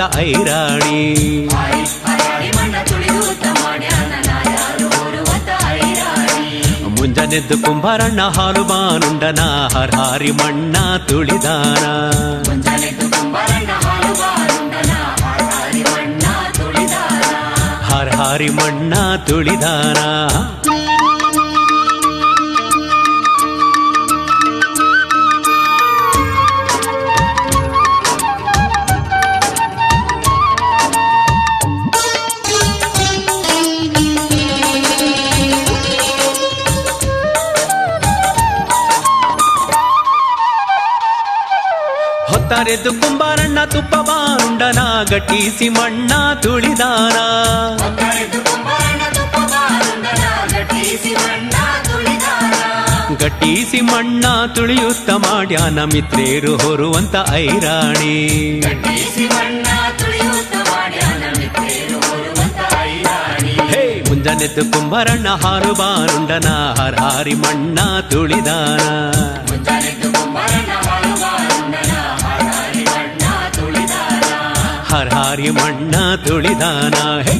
ಹೊರುವಂತ ಐರಾಣಿ ಮುಂಜಾನೆದ್ದು ಕುಂಬಾರಣ್ಣ ಹಾಲು ಬಾನುಂಡನ ಹರಾರಿ ಮಣ್ಣ ತುಳಿದಾನ ಮಾಡ್ಯಾನ ಮಿತ್ರೇರು ಹೊರುವಂತ ಐರಾಣಿ. ಹೇ ಮುಂಜಾನೆದ್ದು ಕುಂಬಾರಣ್ಣ ಹರ ಹಾರಿ ಮಣ್ಣ ತುಳಿದಾನ. ಹಾರಿ ಮಣ್ಣ ತುಳಿದಾನ, ಹೇ.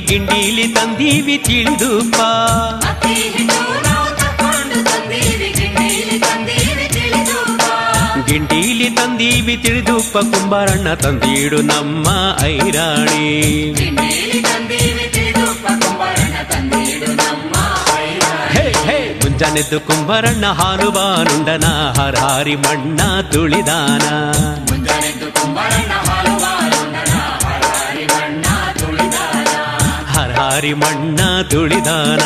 ತಂದೀವಿ ಗಿಂಡೀಲಿ ತಂದೀವಿ ತಿಳಿದುಪ್ಪ. ಗಿಂಡೀಲಿ ತಂದೀವಿ ತಿಳಿದುಪ್ಪ ಕುಂಬಾರಣ್ಣ ತಂದೀಡು ನಮ್ಮ ಐರಾಣಿ. ಹೇ ಹೇ ಮುಂಜಾನೆದ್ದು ಕುಂಬಾರಣ್ಣ ಹಾಲು ಬಾನುಂಡನ ಹರಾರಿ ಮಣ್ಣ ತುಳಿದಾನ. ಹರಾರಿ ಮಣ್ಣ ತುಳಿದಾನ.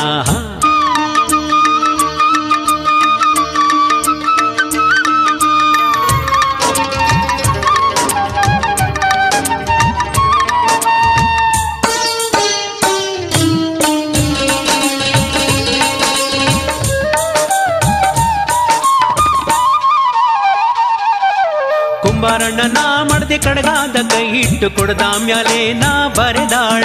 ಕುಂಬಾರಣ್ಣ ನಾ ಮಾಡದೆ ಕಡಗಾದ ಕೈ ಇಟ್ಟು ಕೊಡದ ಮ್ಯಾಲೆ ನಾ ಬರೆದಾಳ.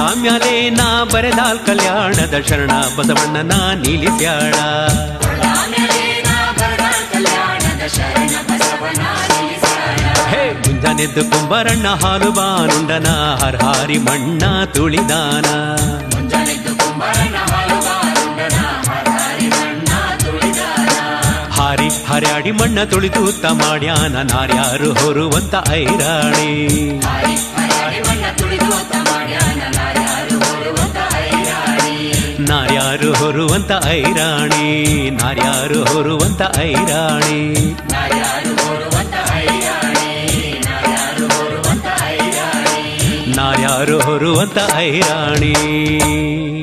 ಕೊಡದ ಮ್ಯಾಲೆ ನಾ ಬರೆದಾಲ್ ಕಲ್ಯಾಣದ ಶರಣ ಬಸವಣ್ಣನ ನಿಲ್ಲಿಸ್ಯಾಳ. ಹೇ ಮುಂಜಾನೆದ್ದು ಕುಂಬರಣ್ಣ, ಹಾಲು ಬಾನುಂಡನ ಹರ್ಹಾರಿ ಮಣ್ಣ ತುಳಿದಾನ ಹಾರಿ ಹರ್ಯಾಡಿ ಮಣ್ಣ ತುಳಿದು ತಮಾಡ್ಯಾನ ನಾರ್ಯಾರು ಹೊರುವಂತ ಐರಾಣಿ. ನಾರ್ಯಾರು ಹೊರುವ ಹೊರುವಂತ ಐರಾಣಿ ನಾರ್ಯಾರು ಹೊರುವಂತ ಐರಾಣಿ. ನಾರ್ಯಾರು ಹೊರುವಂತ ಐರಾಣಿ.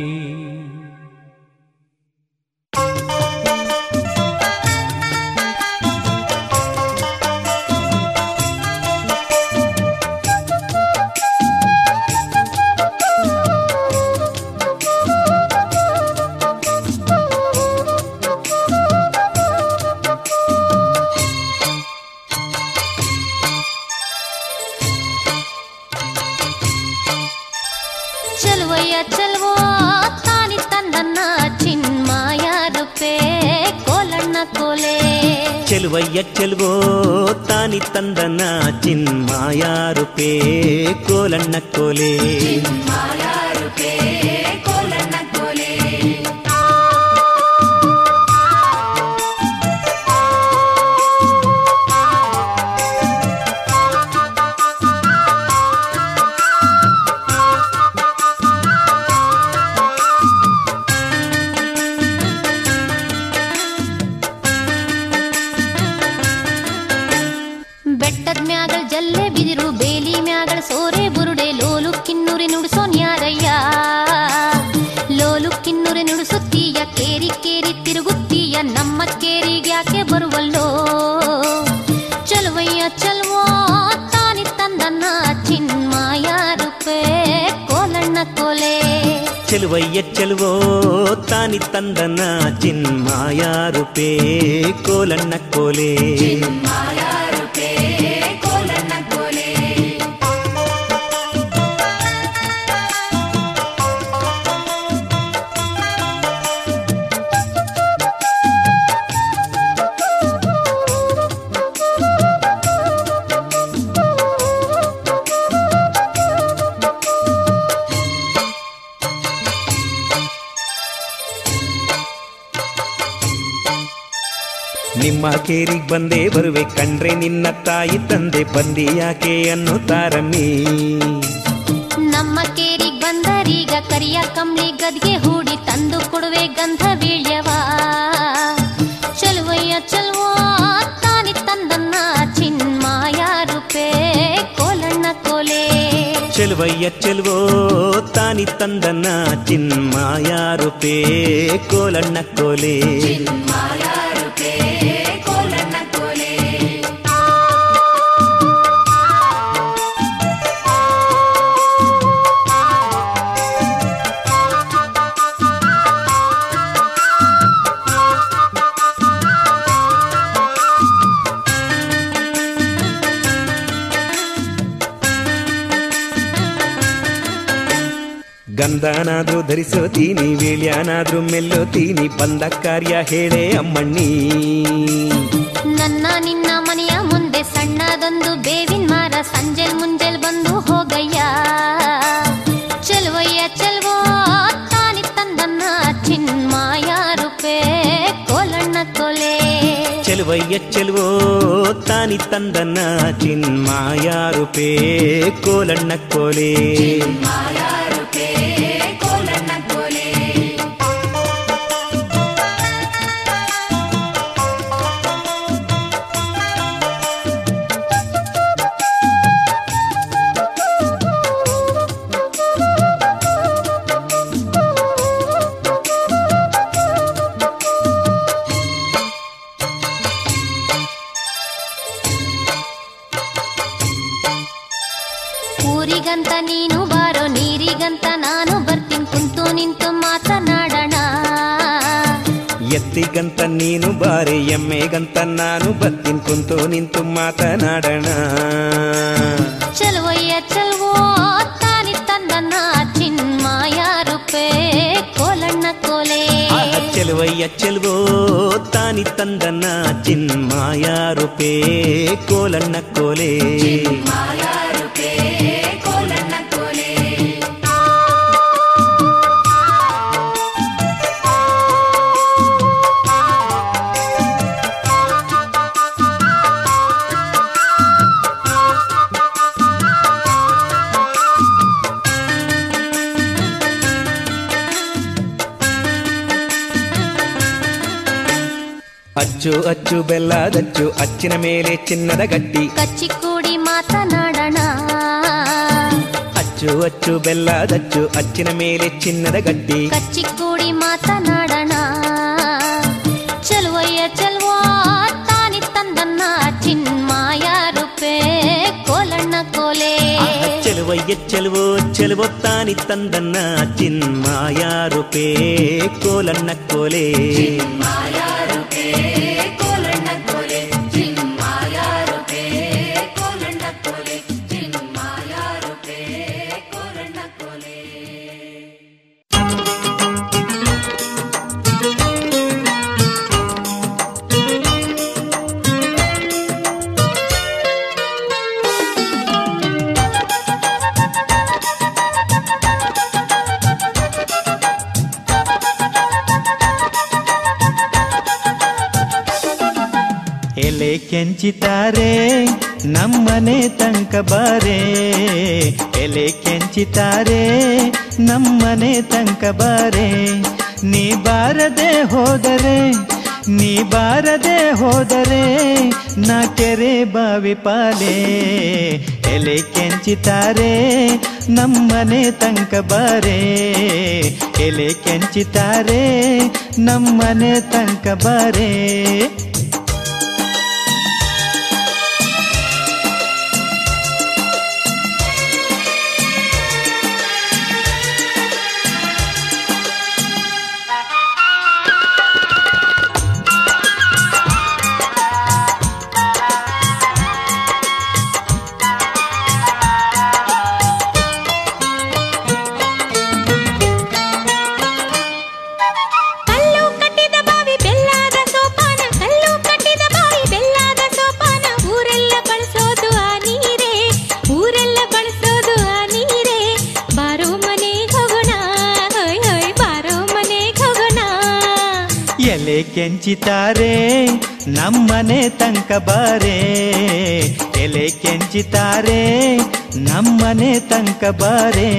ಚೆಲುವಯ್ಯ ಚೆಲುವೋ ತಾನಿ ತಂದನ ಚಿನ್ಮಾಯ ರೂಪೇ ಕೋಲಣ್ಣ ಕೋಲೆ ಕೋಲಣ್ಣ ಕೋಲೆ ಚೆಲುವಯ್ಯ ಚೆಲುವೋ ತಾನಿ ತಂದನ ಚಿನ್ಮಾಯ ರೂಪೇ ಕೋಲಣ್ಣ ಕೋಲೆ ನಿಮ್ಮ ಕೇರಿಗ್ ಬಂದೇ ಬರುವೆ. ಕಂಡ್ರೆ ನಿನ್ನ ತಾಯಿ ತಂದೆ ಬಂದಿ ಯಾಕೆ ಅನ್ನುತ್ತಾರಮ್ಮಿ ನಮ್ಮ ಕೇರಿಗ್ ಬಂದರೀಗ ಕರಿಯ ಕಮ್ಮಿ ಗದ್ಗೆ ಹೂಡಿ ತಂದು ಕೊಡುವೆ ಗಂಧ ಬೀಳ್ಯವ ಚಲುವಯ್ಯ ಚಲುವ ತಾನಿ ತಂದನ್ನ ಚಿನ್ಮಾಯ ರೂಪೆ ಕೋಲಣ್ಣ ಕೋಲೆ. ಚೆಲುವಯ್ಯ ಚೆಲುವೋ ತಾನಿ ತಂದನ ಚಿನ್ಮಾಯ ರೂಪೇ ಕೋಲಣ್ಣ ಕೋಲೆ. ಗಂಧನಾದ್ರೂ ಧರಿಸೋತೀನಿ ವೇಳ್ಯಾನಾದ್ರೂ ಮೆಲ್ಲೋತೀನಿ ಬಂದ ಕಾರ್ಯ ಹೇಳೇ ಅಮ್ಮಣ್ಣಿ ನನ್ನ ನಿನ್ನ ಮನೆಯ ಮುಂದೆ ಸಣ್ಣದೊಂದು ಬೇವಿನ ಮರ ಸಂಜೆಲ್ ಮುಂಜೆಲ್ ಬಂದು ಹೋಗಯ್ಯ ಚಲುವಯ್ಯ ಚಲುವೋ ತಾನಿ ತಂದನ್ನ ಚಿನ್ಮಾಯ ರೂಪೆ ಕೋಲಣ್ಣ ಕೋಲೆ ಚೆಲುವಯ್ಯ ಚೆಲುವೋ ತಾನಿ ತಂದನ ಚಿನ್ಮಾಯ ರೂಪೇ ಕೋಲಣ್ಣ ಕೋಲೆ ಎತ್ತಿಗಂತ ನೀನು ಬಾರಿ ಎಮ್ಮೆಗಂತ ನಾನು ಬತ್ತೀನಿ ಕುಂತು ನಿಂತು ಮಾತನಾಡೋಣ ಚಲುವಯ್ಯ ಚಲುವೋ ತಾನಿ ತಂದನ್ನ ಚಿನ್ಮಾಯ ರೂಪೆ ಕೋಲಣ್ಣ ಕೋಲೆ ಆಹ, ಚೆಲುವಯ್ಯ ಚೆಲುವೋ ತಾನಿ ತಂದನ ಚಿನ್ಮಾಯ ರೂಪೇ ಕೋಲಣ್ಣ ಕೋಲೆ ಅಚ್ಚು ಅಚ್ಚು ಬೆಲ್ಲದಚ್ಚು ಅಚ್ಚಿನ ಮೇಲೆ ಚಿನ್ನದ ಗಟ್ಟಿ ಕಚ್ಚಿಕೂಡಿ ಮಾತನಾಡೋಣ ಅಚ್ಚು ಅಚ್ಚು ಬೆಲ್ಲದಚ್ಚು ಅಚ್ಚಿನ ಮೇಲೆ ಚಿನ್ನದ ಗಟ್ಟಿ ಕಚ್ಚಿಕೂಡಿ ಮಾತನಾಡೋಣ ಚಲುವಯ್ಯ ಚಲುವ ತಾನಿ ತಂದನ್ನ ಚಿನ್ಮಾಯ ರೂಪೆ ಕೋಲಣ್ಣ ಕೋಲೆ ಚೆಲುವಯ್ಯ ಚೆಲುವೋ ಚೆಲುವೋ ತಾನಿ ತಂದನ್ನ ಚಿನ್ಮಾಯ ರೂಪೇ ಕೋಲಣ್ಣ ಕೆಂಚಿತಾರೆ, ನಮ್ಮನೆ ತನಕ ಬಾರೆ. ಎಲೆ ಕೆಂಚಿತಾರೆ, ನಮ್ಮನೆ ತನಕ ಬಾರೆ. ನೀ ಬಾರದೆ ಹೋದರೆ, ನೀ ಬಾರದೆ ಹೋದರೆ ನಾ ಕೆರೆ ಬಾವಿ ಪಾಲೆ. ಎಲೆ ಕೆಂಚಿತಾರೆ, ನಮ್ಮನೆ ತನಕ ಬಾರೆ. ಎಲೆ ಕೆಂಚಿತಾರೆ, ನಮ್ಮನೆ ತನಕ ಬಾರೆ. ಕೆಂಚಿತಾರೆ ನಮ್ಮನೆ ತಂಕ ಬಾರೆ. ಎಲೆ ಕೆಂಚಿತಾರೆ ನಮ್ಮನೆ ತಂಕ ಬಾರೆ.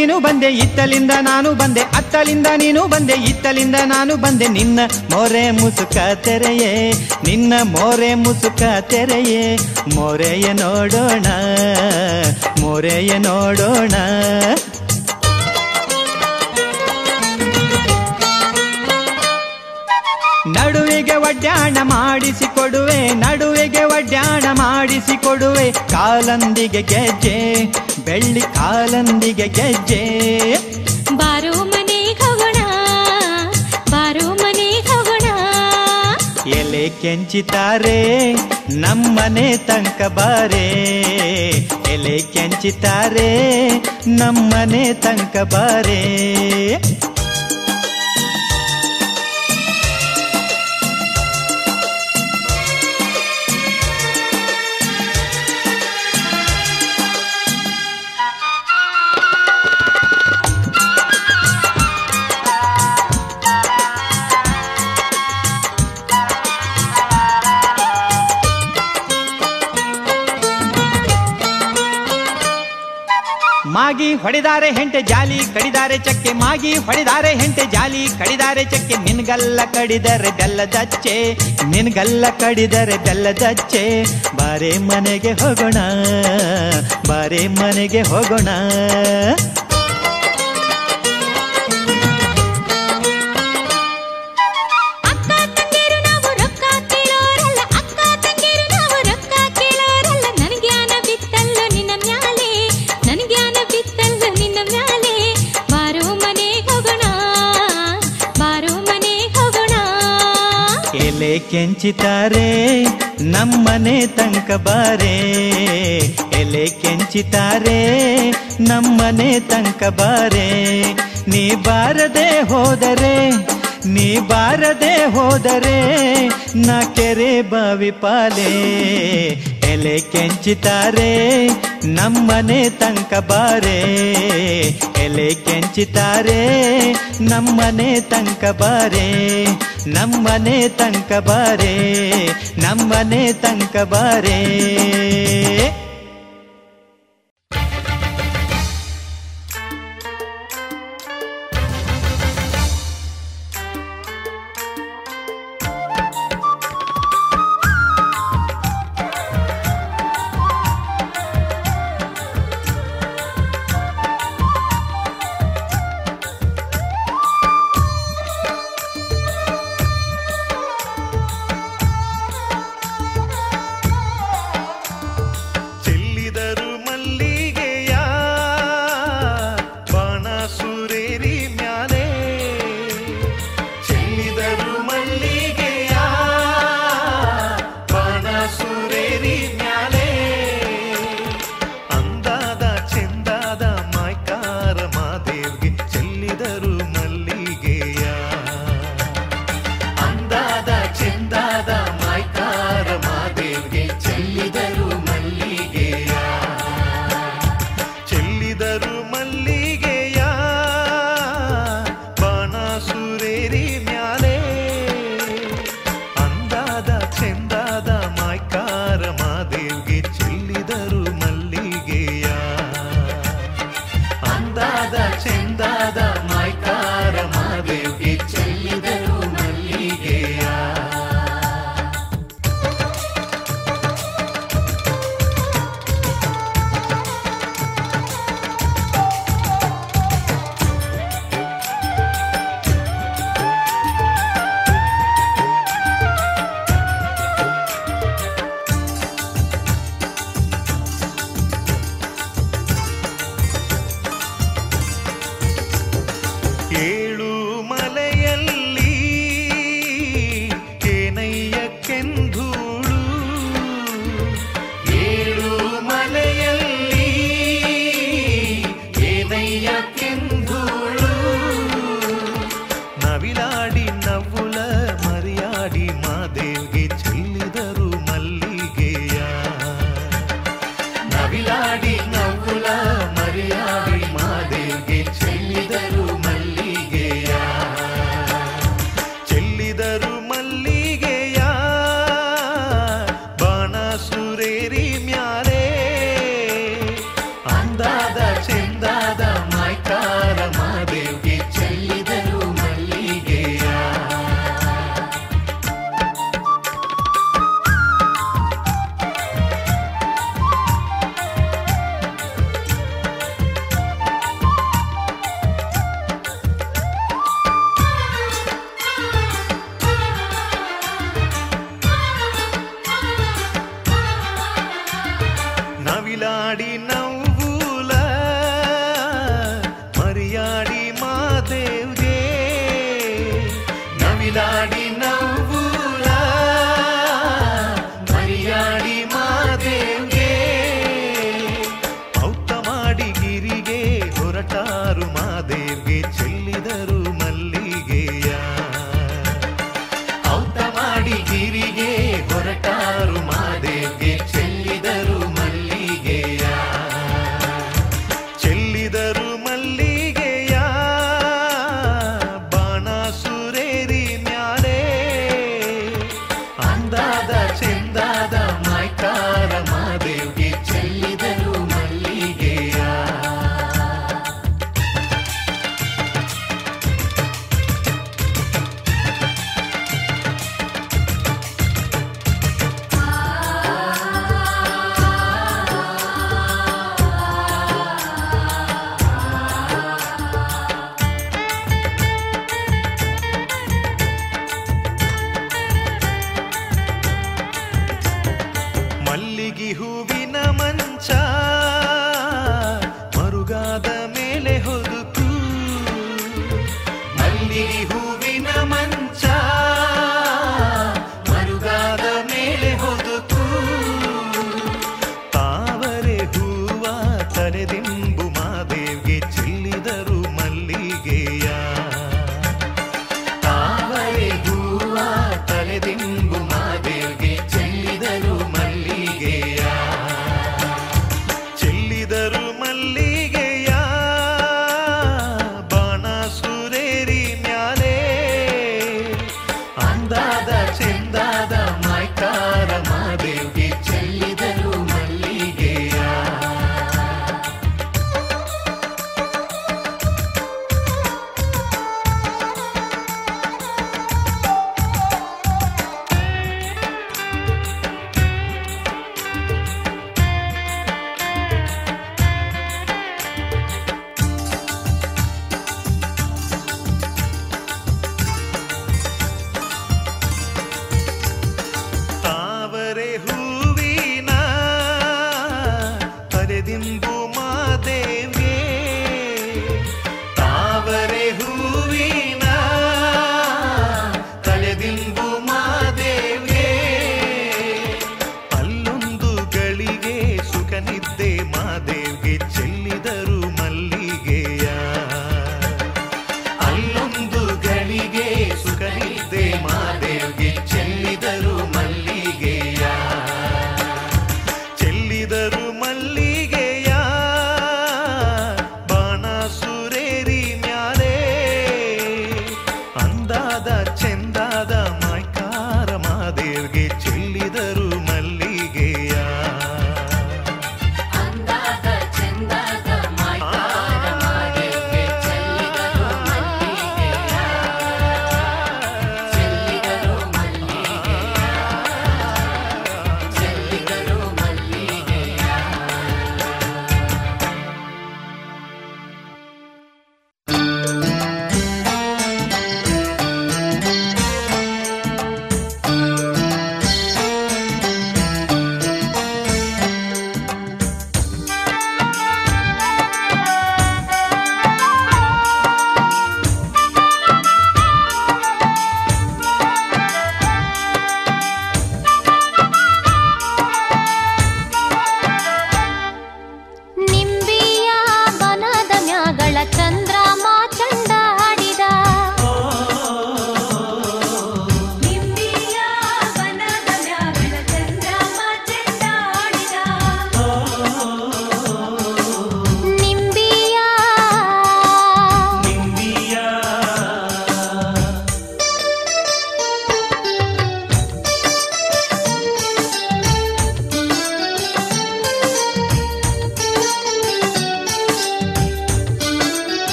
ನೀನು ಬಂದೆ ಇತ್ತಲಿಂದ ನಾನು ಬಂದೆ, ಅತ್ತಲಿಂದ ನೀನು ಬಂದೆ ಇತ್ತಲಿಂದ ನಾನು ಬಂದೆ. ನಿನ್ನ ಮೋರೆ ಮುಸುಕ ತೆರೆಯೇ, ನಿನ್ನ ಮೋರೆ ಮುಸುಕ ತೆರೆಯೇ, ಮೋರೆಯ ನೋಡೋಣ ಮೋರೆಯ ನೋಡೋಣ. ನಡುವಿಗೆ ಒಡ್ಡಾಣ ಮಾಡಿಸಿಕೊಡುವೆ ನಡುವಿಗೆ ಒಡ್ಯಾಣ ಮಾಡಿಸಿಕೊಡುವೆ ಕಾಲಂದಿಗೆ ಗೆಜ್ಜೆ ಬೆಳ್ಳಿ ಕಾಲಂದಿಗೆ ಗೆಜ್ಜೆ. ಬಾರೋ ಮನೆ ಹೋಗೋಣ ಬಾರೋ ಮನೆ ಹೋಗೋಣ ಎಲೆ ಕೆಂಚಿತಾರೆ ನಮ್ಮನೆ ತನಕ ಬಾರೆ. ಎಲೆ ಕೆಂಚಿತಾರೆ ನಮ್ಮನೆ ತನಕ ಬಾರೆ. ಹೊಡೆದಾರೆ ಹೆಂಟೆ ಜಾಲಿ, ಕಡಿದಾರೆ ಚಕ್ಕೆ ಮಾಗಿ. ಹೊಡೆದಾರೆ ಹೆಂಟೆ ಜಾಲಿ, ಕಡಿದಾರೆ ಚಕ್ಕೆ. ನಿನ್ಗಲ್ಲ ಕಡಿದರೆ ಬೆಲ್ಲದಚ್ಚೆ ನಿನ್ಗಲ್ಲ ಕಡಿದರೆ ಬೆಲ್ಲದಚ್ಚೆ ಬಾರೆ ಮನೆಗೆ ಹೋಗೋಣ, ಬಾರೆ ಮನೆಗೆ ಹೋಗೋಣ. ಎಲೆ ಕೆಂಚಿತಾರೆ, ನಮ್ಮನೆ ತಂಕ ಬಾರೆ. ಎಲೆ ಕೆಂಚಿತಾರೆ, ನಮ್ಮನೆ ತಂಕ ಬಾರೆ. ನೀ ಬಾರದೆ ಹೋದರೆ, ನೀ ಬಾರದೆ ಹೋದರೆ, ನಾ ಕೆರೆ ಬಾವಿ ಪಾಲೆ. ಮೇಲೆ ಕೆಂಚಿತಾರೆ, ನಮ್ಮನೆ ತಂಕ ಬಾರೆ. ಎಲೆ ಕೆಂಚಿತಾರೆ, ನಮ್ಮನೆ ತಂಕ ಬಾರೆ. ನಮ್ಮನೆ ತಂಕ ಬಾರೆ, ನಮ್ಮನೆ ತಂಕ ಬಾರೆ.